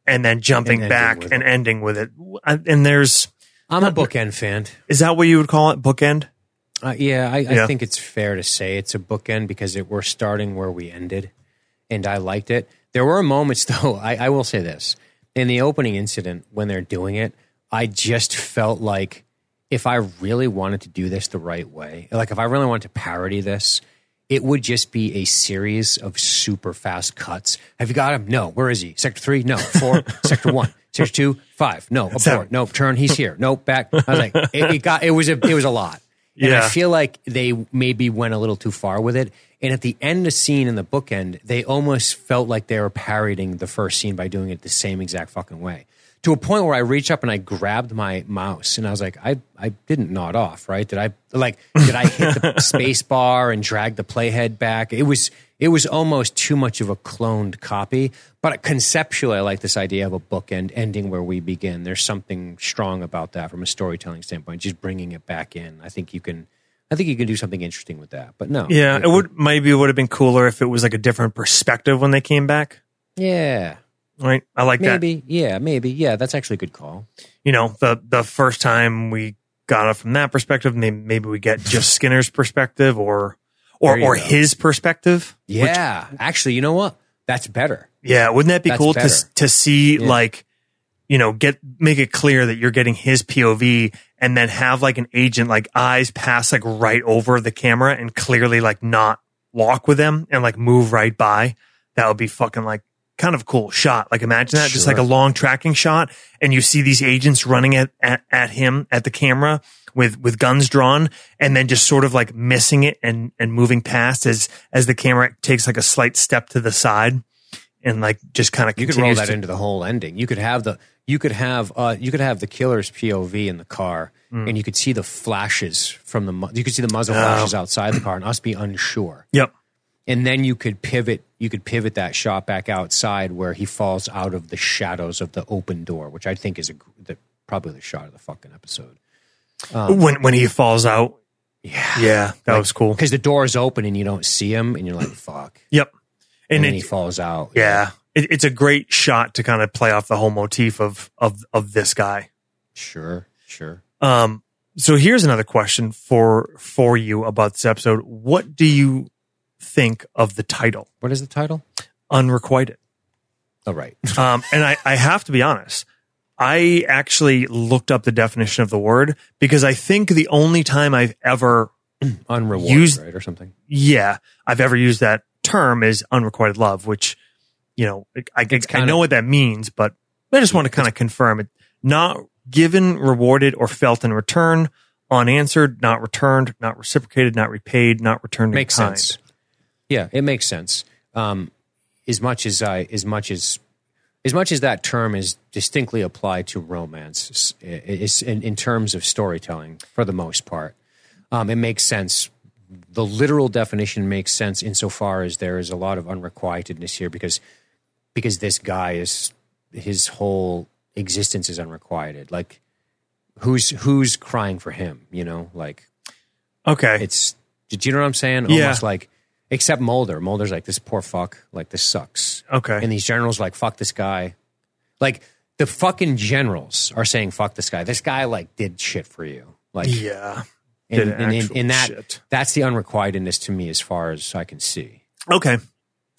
and then jumping
And
back and
it.
ending with it. And there's
I'm a bookend fan.
is that what you would call it? Bookend?
Uh, yeah, I,
Yeah.
I think it's fair to say it's a bookend because it, we're starting where we ended, and I liked it. There were moments, though. I, I will say this: in the opening incident, when they're doing it, I just felt like if I really wanted to do this the right way, like if I really wanted to parody this, it would just be a series of super fast cuts. Have you got him? No. Where is he? Sector three? No. Four. Sector one. Sector two? Five. No.
Seven.
Abort. No. Turn. He's here. No. Back. I was like, it, it got. It was a. It was a lot. And
Yeah.
I feel like they maybe went a little too far with it. And at the end of the scene in the bookend, they almost felt like they were parodying the first scene by doing it the same exact fucking way. To a point where I reached up and I grabbed my mouse and I was like, I, I didn't nod off, right? Did I like did I hit the space bar and drag the playhead back? It was it was almost too much of a cloned copy. But conceptually I like this idea of a bookend ending where we begin. There's something strong about that from a storytelling standpoint, just bringing it back in. I think you can I think you can do something interesting with that. But no.
Yeah, it would maybe it would have been cooler if it was like a different perspective when they came back.
Yeah.
Right? I like that.
Maybe. Yeah, maybe. Yeah, that's actually a good call.
You know, the the first time we got it from that perspective, maybe, maybe we get just Skinner's perspective or or or
go.
his perspective. which-
Yeah. actually, you know what? That's better.
yeah, wouldn't that be
That's
cool to
better.
to see
Yeah.
like you know, get make it clear that you're getting his POV and then have like an agent like eyes pass like right over the camera and clearly like not walk with them and like move right by. That would be fucking like kind of cool shot. Like imagine that just like a long tracking shot and you see these agents running at, at, at him at the camera with, with guns drawn and then just sort of like missing it and, and moving past as, as the camera takes like a slight step to the side and like just kind of
You could roll that into the whole ending. You could have the you could have uh, you could have the killer's POV in the car,
Mm.
and you could see the flashes from the you could see the muzzle
Oh.
flashes outside the car, and us be unsure.
Yep.
And then you could pivot you could pivot that shot back outside where he falls out of the shadows of the open door, which I think is a, the, probably the shot of the fucking episode.
when when he falls out.
Yeah,
Yeah, that was cool.
because the door is open and you don't see him, and you're like, "Fuck!"
Yep.
And,
And
then he falls out.
yeah, it, it's a great shot to kind of play off the whole motif of of of this guy.
sure, sure.
Um, so here's another question for for you about this episode. What do you think of the title,
What is the title?
Unrequited?
Oh, right.
Um, and I, I have to be honest. I actually looked up the definition of the word because I think the only time I've ever,
Unrewarded,
Used-
right, or something.
yeah, I've ever used that term is unrequited love, which, you know, I, I, I know what that means, but I just want to kind of confirm it. Not given, rewarded, or felt in return. Unanswered, not returned, not reciprocated, not repaid, not returned. in
makes sense. Yeah, it makes sense. Um, as much as I, as much as, as much as that term is distinctly applied to romance, is in, in terms of storytelling for the most part, um, it makes sense. The literal definition makes sense insofar as there is a lot of unrequitedness here because because this guy is his whole existence is unrequited. Like who's who's crying for him? You know, like
Okay.
it's do you know what I'm saying?
Yeah.
Almost like except Mulder. Mulder's like this poor fuck. Like this sucks.
Okay.
And these generals are like fuck this guy. Like the fucking generals are saying fuck this guy. This guy like did shit for you. Like
yeah.
and,
did
and, and, and that
shit.
that's the unrequitedness to me as far as I can see.
Okay.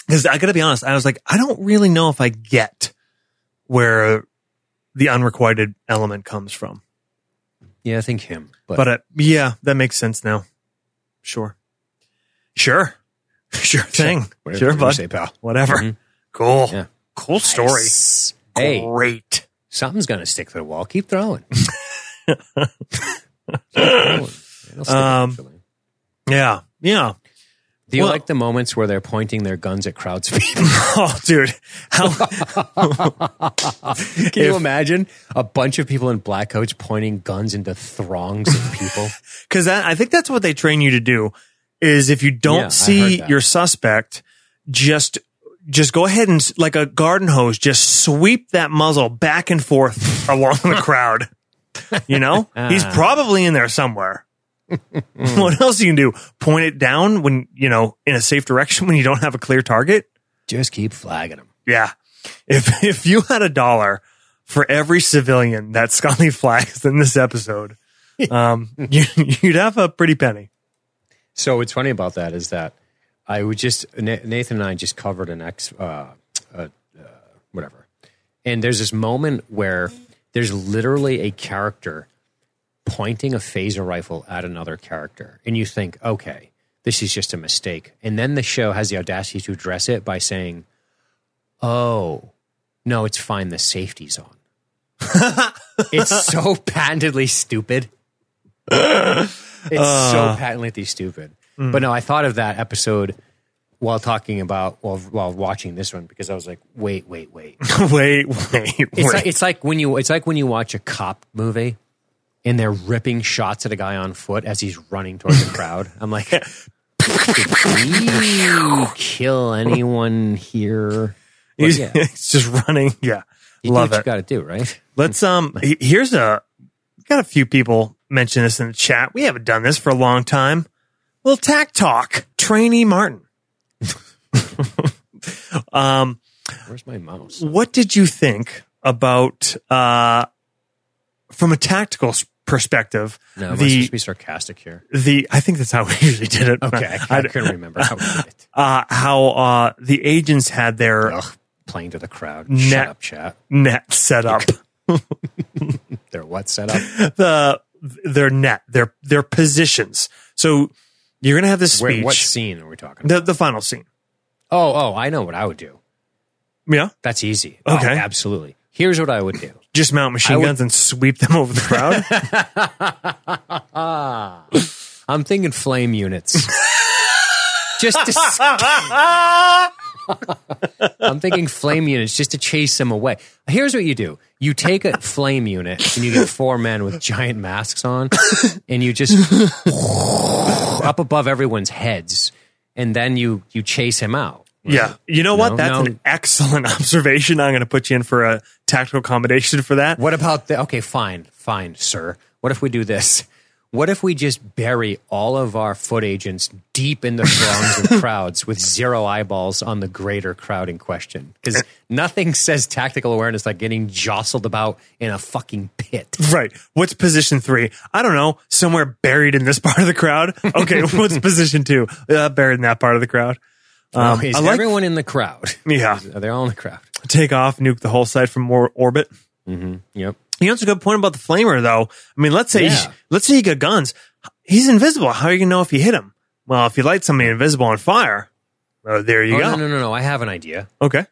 Because I got to be honest, I was like, I don't really know if I get where the unrequited element comes from.
Yeah, I think him. But,
But uh, yeah, that makes sense now. Sure. Sure. Sure thing.
whatever
Sure, bud.
say, pal.
Whatever.
Mhm.
Cool.
Yeah.
Cool story.
Nice. Hey,
Great.
something's gonna stick to the wall. Keep throwing. Throwing.
Um. Yeah. Yeah.
Do you
well-
like the moments where they're pointing their guns at crowds?
Oh, dude. How,
Can you imagine a bunch of people in black coats pointing guns into throngs of people?
Because I think that's what they train you to do. Is if you don't
Yeah,
see your suspect, just just go ahead and like a garden hose, just sweep that muzzle back and forth along the crowd. You know, he's
Ah.
probably in there somewhere. what else you can do? Point it down when you know in a safe direction when you don't have a clear target.
Just keep flagging them.
Yeah, if if you had a dollar for every civilian that Scully flags in this episode, um, you, you'd have a pretty penny.
So what's funny about that is that I would just Nathan and I just covered an ex, uh, uh, uh, whatever, and there's this moment where there's literally a character pointing a phaser rifle at another character, and you think, okay, this is just a mistake, and then the show has the audacity to address it by saying, oh, no, it's fine, the safety's on. it's so patently stupid. It's
Uh.
so patently stupid.
Mm.
But no, I thought of that episode while talking about while while watching this one because I was like, wait, wait, wait.
wait, wait, wait.
It's like it's like when you it's like when you watch a cop movie and they're ripping shots at a guy on foot as he's running towards the crowd. I'm like, did we kill anyone here? But
he's,
yeah,
he's just running. Yeah,
you
love
what you got to do, right?
Let's um. Here's a got a few people mention this in the chat. We haven't done this for a long time. Little tack talk. Trainee Martin. um,
Where's my mouse?
what did you think about uh from a tactical perspective?
No,
the
supposed to be sarcastic here?
the I think that's how we usually did it.
Okay, I, I couldn't remember how we did it.
uh, how uh, the agents had their
Ugh, playing to the crowd.
Net-
Shut up, chat.
net set up.
Their what set up?
the their net, their their positions. So you're gonna have this speech.
what scene are we talking
the
about?
the final scene.
Oh, oh, I know what I would do.
Yeah,
That's easy. Oh,
Okay.
absolutely. Here's what I would do.
just mount machine
would-
guns and sweep them over the crowd.
I'm thinking flame units. just to, I'm thinking flame units just to chase them away. Here's what you do. You take a flame unit and you get four men with giant masks on and you just up above everyone's heads and then you you chase him out.
yeah, you know what?
No,
That's
no.
an excellent observation. I'm going to put you in for a tactical accommodation for that.
What about the okay, fine, fine, sir. What if we do this? What if we just bury all of our foot agents deep in the throngs of crowds with zero eyeballs on the greater crowd in question? Because nothing says tactical awareness like getting jostled about in a fucking pit.
Right. What's position three? I don't know. Somewhere buried in this part of the crowd. Okay. what's position two? Uh, buried in that part of the crowd. Um,
Is
I like-
everyone in the crowd?
Yeah.
Are they all in the crowd?
Take off, nuke the whole site from more orbit. Mm-hmm.
Yep.
You know, it's a good point about the flamer, though. I mean, let's say,
Yeah.
let's say you got guns. He's invisible. How are you gonna know if you hit him? Well, if you light somebody invisible on fire, oh, there you
Oh,
go.
no, no, no, no. I have an idea.
Okay.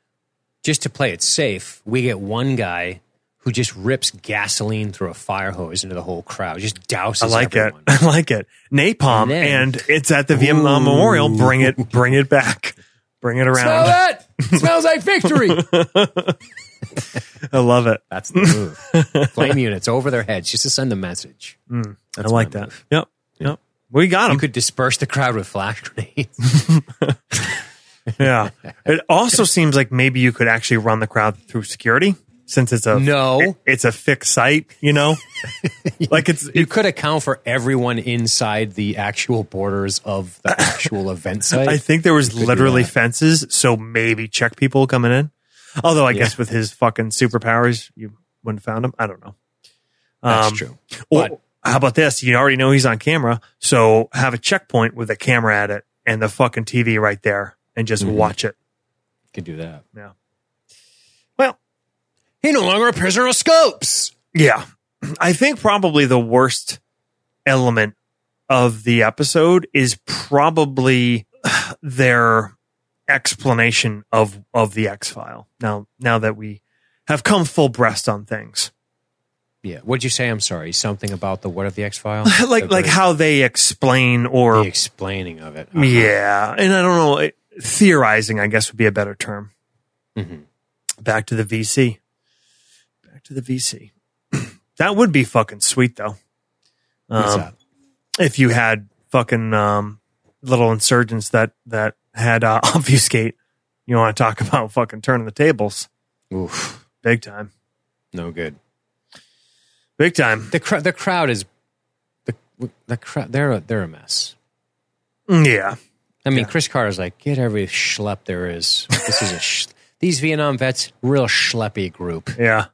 just to play it safe, we get one guy who just rips gasoline through a fire hose into the whole crowd, just douses.
I like
everyone.
it. I like it. Napalm,
And
and, it's at the Vietnam Memorial. Bring it, bring it back, bring it around.
Smell that? Smells like victory.
I love it.
That's the move. Flame units over their heads just to send a message.
Mm, I
That's
like that.
move.
Yep, yep. We got
them.
You
could disperse the crowd with flash grenades.
yeah. It also seems like maybe you could actually run the crowd through security since it's a
No.
it- it's a fixed site. You know, like it's
you could account for everyone inside the actual borders of the actual event site.
I think there was literally fences, so maybe check people coming in. Although I guess with his fucking superpowers, you wouldn't have found him. I don't know.
That's
Um,
true.
Well,
But-
how about this? You already know he's on camera, so have a checkpoint with a camera at it and the fucking TV right there, and just
Mm-hmm.
watch it.
Could do that.
Yeah. Well,
He no longer a prisoner of scopes.
yeah. I think probably the worst element of the episode is probably their explanation of of the X file. Now, now that we have come full breast on things,
Yeah. What'd you say? I'm sorry. Something about the what of the X file?
like like how they explain or
the explaining of it. Uh-huh.
Yeah, and I don't know. it- Theorizing, I guess, would be a better term.
Mhm.
Back to the VC. Back to the VC. that would be fucking sweet, though.
What's
Um,
that?
if you had fucking um, little insurgents that that had uh, obfuscate. You want to talk about fucking turning the tables?
Oof.
Big time.
No good.
Big time.
The cr- the crowd is the the crowd. They're a, they're a mess.
Mm, Yeah.
I mean, Chris Carter's like, get every schlep there is. This is a sh- these Vietnam vets, real schleppy group.
Yeah.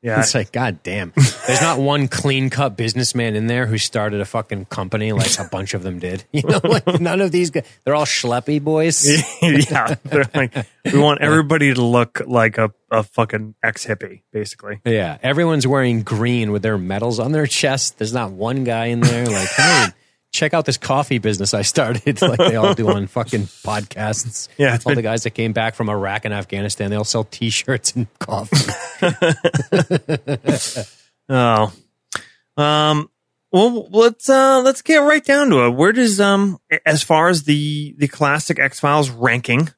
Yeah.
It's like, god damn. There's not one clean cut businessman in there who started a fucking company like a bunch of them did. You know, like none of these guys. They're all schleppy boys.
yeah. They're like, we want everybody to look like a, a fucking ex hippie, basically.
Yeah, everyone's wearing green with their medals on their chest. There's not one guy in there like, hey, check out this coffee business I started. like they all do on fucking podcasts.
Yeah,
all
been-
the guys that came back from Iraq and Afghanistan, they all sell T-shirts and coffee.
Oh. Um well let's uh let's get right down to it. Where does um as far as the the classic X Files ranking,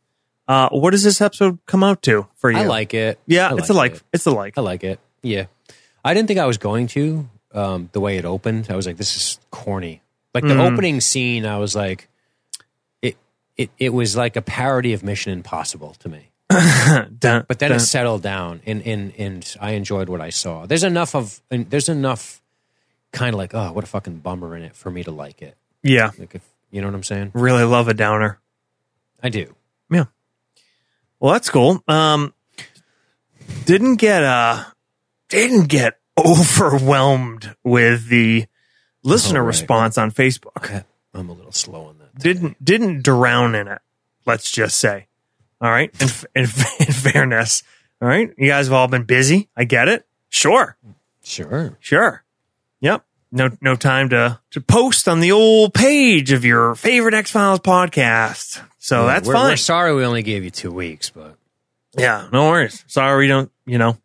uh what does this episode come out to for you?
I like it.
Yeah, it's a like
it.
it's a like.
I like it. Yeah, I didn't think I was going to. Um, the way it opened, I was like, "This is corny." Like the
Mm.
opening scene, I was like, "It, it, it was like a parody of Mission Impossible to me."
Dun,
but then
dun.
it settled down and, and and I enjoyed what I saw. There's enough of and there's enough kind of like oh what a fucking bummer in it for me to like it.
yeah,
Like if you know what I'm saying?
really love a downer.
I do.
Yeah. Well, that's cool. Um didn't get uh didn't get overwhelmed with the listener
Oh, right.
response on Facebook.
I'm a little slow on that.
didn't didn't drown in it. Let's just say. All right. In, in, in fairness, all right. You guys have all been busy. I get it. Sure,
Sure.
sure. Yep. No no time to to post on the old page of your favorite X Files podcast. So that's
we're,
fine.
We're sorry we only gave you two weeks, but
yeah. No worries. Sorry we don't. You know,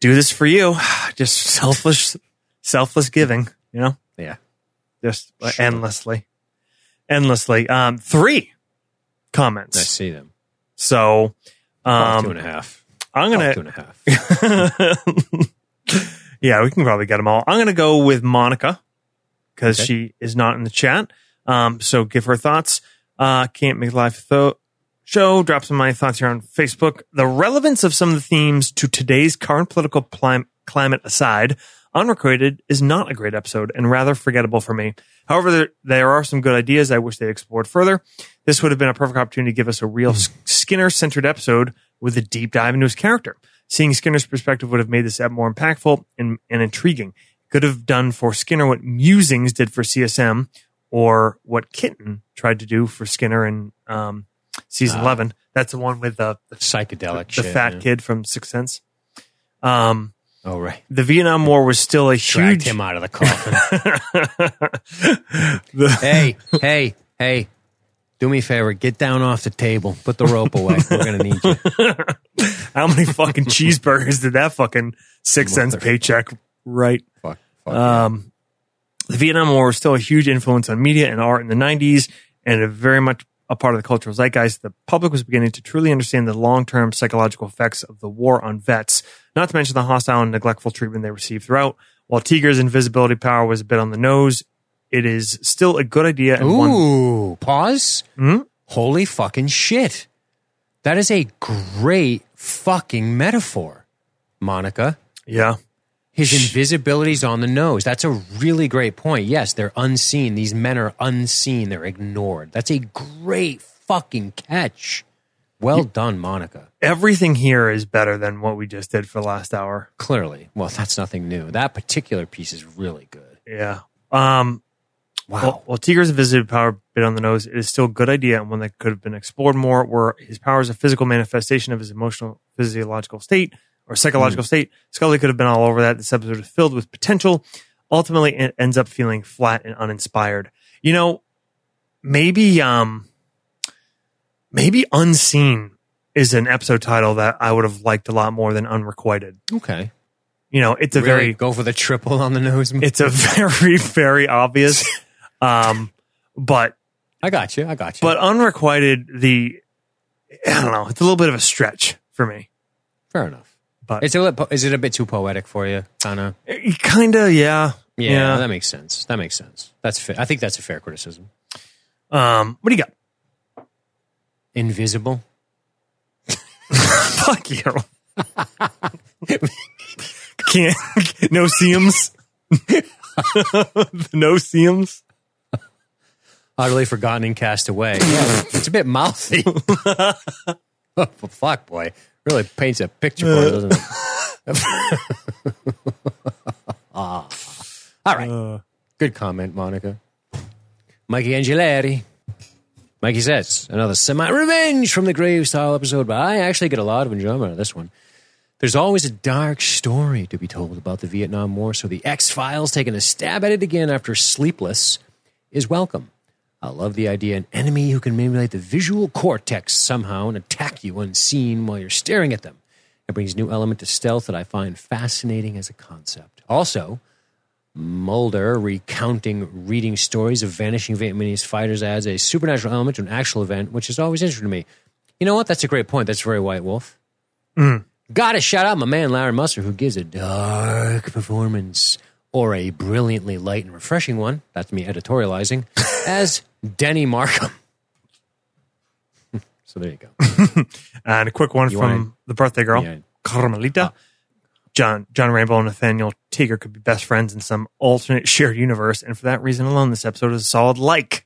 do this for you. Just selfless selfless giving. You know,
yeah.
Just
Sure.
endlessly, endlessly. Um, three comments.
I see them.
So, um,
two and a half.
I'm gonna,
and a half.
yeah, we can probably get them all. I'm gonna go with Monica because
Okay.
she is not in the chat. Um, so give her thoughts. Uh, can't make live th- show. Drop some of my thoughts here on Facebook. The relevance of some of the themes to today's current political climate aside, Unrequited is not a great episode and rather forgettable for me. However, there, there are some good ideas I wish they explored further. This would have been a perfect opportunity to give us a real Skinner centered episode with a deep dive into his character. Seeing Skinner's perspective would have made this ep more impactful and, and intriguing. Could have done for Skinner what Musings did for CSM or what Kitten tried to do for Skinner in um, season
Ah.
11. That's the one with the, the,
Psychedelic
the
shit.
fat
yeah.
kid from Sixth Sense. Um,
Oh right.
the Vietnam War was still a
Dragged
huge.
him out of the coffin.
the-
hey, hey, hey. Do me a favor, get down off the table, put the rope away. We're gonna need you.
How many fucking cheeseburgers did that fucking six cents
Mother-
paycheck right?
Fuck. fuck
Um, the Vietnam War was still a huge influence on media and art in the 90s and a very much a part of the cultural zeitgeist. The public was beginning to truly understand the long term psychological effects of the war on vets, not to mention the hostile and neglectful treatment they received throughout. While Tiger's invisibility power was a bit on the nose, it is still a good idea and one
Ooh, pause.
Hmm?
Holy fucking shit. That is a great fucking metaphor, Monica.
yeah.
His invisibility's on the nose. That's a really great point. Yes, they're unseen. These men are unseen. They're ignored. That's a great fucking catch. Well done, Monica.
Everything here is better than what we just did for the last hour.
Clearly. Well, that's nothing new. That particular piece is really good.
Yeah. Um,
Wow.
Well, while Tiger's invisibility power bit on the nose, it is still a good idea and one that could have been explored more. Where his power is a physical manifestation of his emotional, physiological state or psychological state. Scully could have been all over that. This episode is filled with potential. Ultimately, it ends up feeling flat and uninspired. You know, maybe, um, maybe unseen is an episode title that I would have liked a lot more than unrequited.
okay.
You know, it's a
Really
very
go for the triple on the nose.
it's a very very obvious um but
I got you. I got you.
but unrequited the i don't know it's a little bit of a stretch for me
fair enough.
But
It's a, li- is it a bit too poetic for you? Kind of.
kind of yeah
Yeah, that makes sense. That makes sense. That's fair. I think that's a fair criticism.
um what do you got
Invisible.
fuck you can't no seams no seams
Utterly forgotten and cast away. Yeah, it's a bit mouthy. oh, fuck, boy. Really paints a picture for us, doesn't it? Ah. All right. Good comment, Monica. Mikey Angeleri. Mikey says, another semi revenge from the grave style episode, but I actually get a lot of enjoyment out of this one. There's always a dark story to be told about the Vietnam War, so the X Files taking a stab at it again after Sleepless is welcome. I love the idea an enemy who can manipulate the visual cortex somehow and attack you unseen while you're staring at them. It brings a new element to stealth that I find fascinating as a concept. Also, Mulder recounting reading stories of vanishing Vietnamese fighters adds a supernatural element to an actual event, which is always interesting to me. You know what? That's a great point. That's very White Wolf. Mm. Gotta shout out my man Larry Musser, who gives a dark performance or a brilliantly light and refreshing one. That's me editorializing as Denny Markham. so there you go.
and a quick one
You
from
wanna-
the birthday girl
Yeah.
carmelita ah. john john Rambo and nathaniel Tiger could be best friends in some alternate shared universe and for that reason alone this episode is a solid like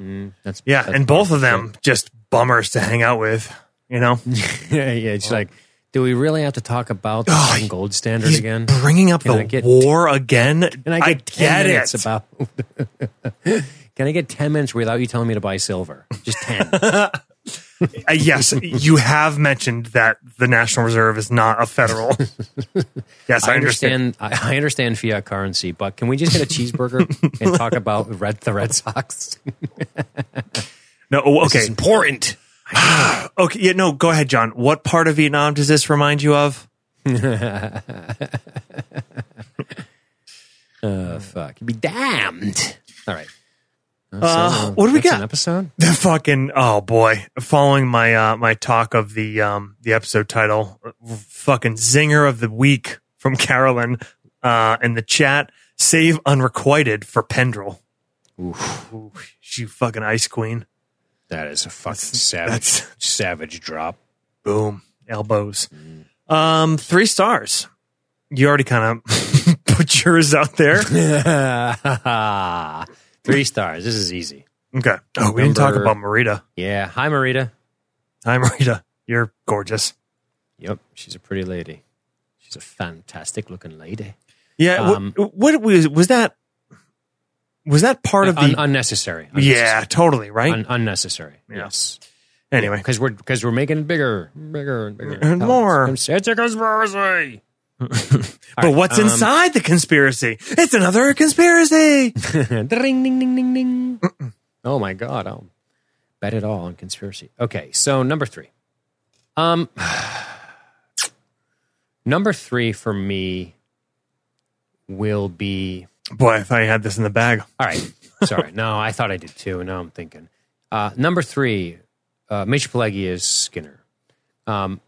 mm,
That's
Yeah,
that's
and both of them just bummers to hang out with. You know,
yeah, yeah. It's oh. like, do we really have to talk about the
Oh,
gold standard again?
bringing up
Can
the
I get-
war again.
Can I get 10
get
minutes
it.
about? Can I get ten minutes without you telling me to buy silver? Just ten.
Uh, yes, you have mentioned that the National Reserve is not a federal. yes, I,
I
understand.
understand. I I understand fiat currency, but can we just get a cheeseburger and talk about red the Red Sox?
No, oh, okay,
important.
okay, yeah, no, go ahead, John. What part of Vietnam does this remind you of?
Uh, fuck. Be damned. All right.
Uh, what do we got?
An episode.
The fucking oh boy! Following my uh my talk of the um the episode title, fucking zinger of the week from Carolyn uh in the chat. Save unrequited for Pendrell.
Oof,
Ooh, she fucking ice queen.
That is a fucking savage,
that's-
savage drop.
Boom, elbows. Um, three stars. You already kind of put yours out there.
Three stars. This is easy.
Okay. Oh, we didn't talk about Marita.
Yeah. Hi, Marita.
Hi, Marita. You're gorgeous.
Yep. She's a pretty lady. She's a fantastic looking lady.
Yeah.
Um,
what, was was that? Was that part of the?
Un- unnecessary.
yeah, totally. Right.
Un- unnecessary. Yes.
anyway,
Because we're because we're making it bigger, bigger, and bigger,
And more.
It's a conspiracy.
but what's inside the conspiracy? It's another conspiracy.
ding, ding, ding, ding, ding. oh my god! Oh, Bet it all on conspiracy. Okay, so number three. Um, number three for me will be
Boy, I thought you had this in the bag.
all right. Sorry. no, I thought I did too. Now I'm thinking. Uh, number three, uh, Mitch Pileggi is Skinner. Um,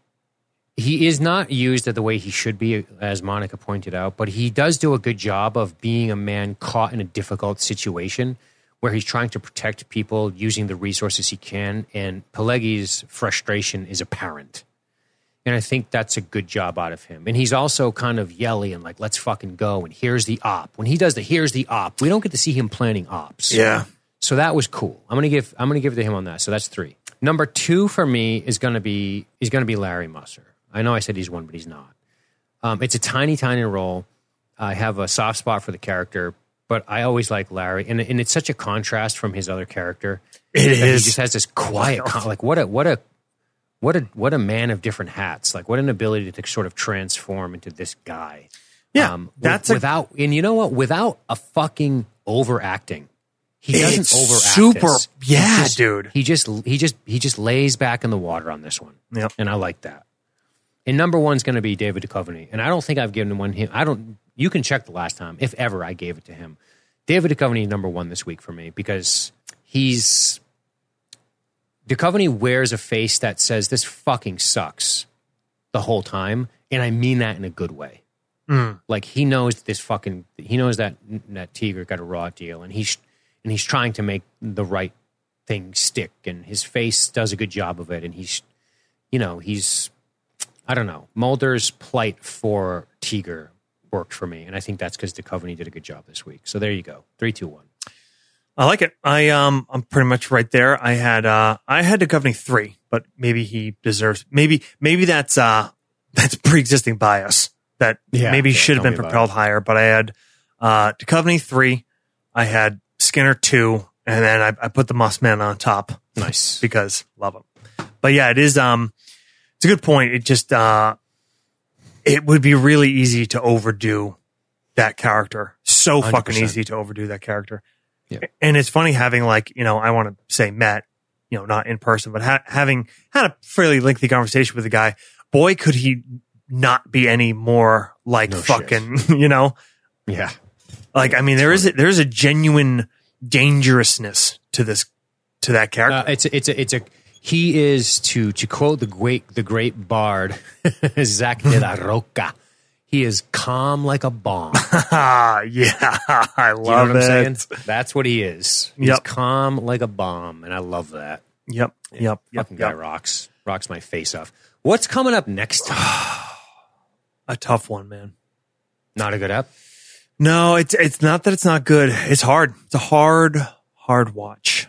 he is not used at the way he should be, as Monica pointed out, but he does do a good job of being a man caught in a difficult situation where he's trying to protect people using the resources he can. And Pileggi's frustration is apparent. And I think that's a good job out of him. And he's also kind of yelly and like, let's fucking go. And here's the op. When he does the here's the op, we don't get to see him planning ops.
Yeah.
So that was cool. I'm gonna give I'm gonna give it to him on that. So that's three. Number two for me is gonna be is gonna be Larry Musser. I know I said he's one, but he's not. Um, it's a tiny, tiny role. I have a soft spot for the character, but I always like Larry, and and it's such a contrast from his other character.
It is.
He just has this quiet, like what a what a what a what a man of different hats. Like what an ability to sort of transform into this guy.
Yeah,
Um, with-
that's a-
without, and you know what? Without a fucking overacting. He doesn't overact.
super-
this. He
yeah,
just-
dude.
He just he just he just lays back in the water on this one.
Yep.
and I like that. And number one's going to be David Duchovny, and I don't think I've given one him. I don't. You can check the last time, if ever, I gave it to him. David Duchovny is number one this week for me because he's Duchovny wears a face that says this fucking sucks the whole time, and I mean that in a good way. Mm. Like he knows this fucking he knows that that Tiger got a raw deal, and he's and he's trying to make the right thing stick, and his face does a good job of it, and he's you know he's I don't know Mulder's plight for Tiger worked for me, and I think that's because Duchovny did a good job this week. So there you go, three, two, one.
I like it. I um I'm pretty much right there. I had uh I had Duchovny three, but maybe he deserves maybe maybe that's uh that's pre existing bias that
Yeah,
maybe
yeah,
should have been propelled higher. But I had uh Duchovny three, I had Skinner two, and then I, I put the Mossman on top
Nice.
because love him. But yeah, it is um it's a good point. It just uh it would be really easy to overdo that character. So fucking
100%.
easy to overdo that character.
Yeah.
And it's funny having like, you know, I want to say met, you know, not in person, but ha- having had a fairly lengthy conversation with the guy. Boy, could he not be any more like
No shit.
fucking, you know,
Yeah.
like, I mean, there is, a, there is a genuine dangerousness to this, to that character.
Uh, it's a, it's a, it's a he is to to quote the great the great bard Zack de la Rocha. He is calm like a bomb.
Ah, yeah, I love
You know what I'm
it.
saying? That's what he is. He's
Yep.
calm like a bomb, and I love that.
Yep, yep, yep,
Fucking guy
yep.
rocks. Rocks my face off. What's coming up next?
A tough one, man.
Not a good app.
No, it's it's not that it's not good. It's hard. It's a hard, hard watch.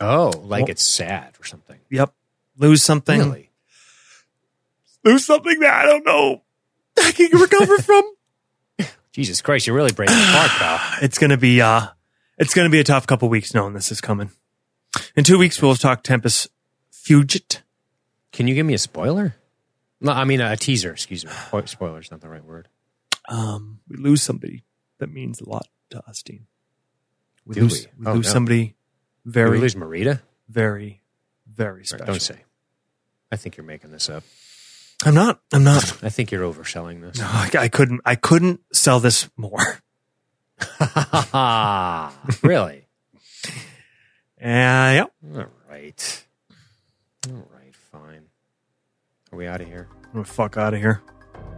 Oh, like
Well-
it's sad or something.
Yep. Lose something.
Really?
Lose something that I don't know I can recover from.
Jesus Christ, you're really breaking apart, pal.
It's gonna be uh it's gonna be a tough couple weeks knowing this is coming. In two weeks we'll talk Tempus Fugit.
Can you give me a spoiler? No, I mean a teaser. Excuse me. Spo- Spoiler's not the right word.
Um we lose somebody that means a lot to us, Dean. We
Do
lose,
we?
we
Oh,
lose
no.
somebody very,
we lose Marita?
very, very special.
Don't say. I think you're making this up.
I'm not. I'm not.
I think you're overselling this.
No, I, I couldn't. I couldn't sell this more.
really?
Yeah, yep.
All right. All right, fine. Are we out of here?
I'm gonna fuck out of here.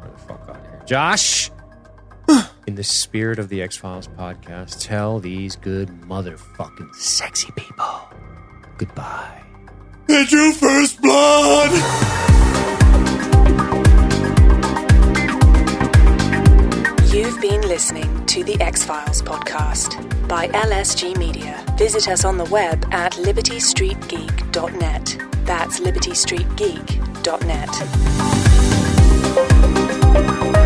The fuck out of here. Josh, in the spirit of the X Files podcast, tell these good motherfucking sexy people goodbye.
It's your first blood.
You've been listening to the X Files podcast by LSG Media. Visit us on the web at libertystreetgeek.net. That's libertystreetgeek.net.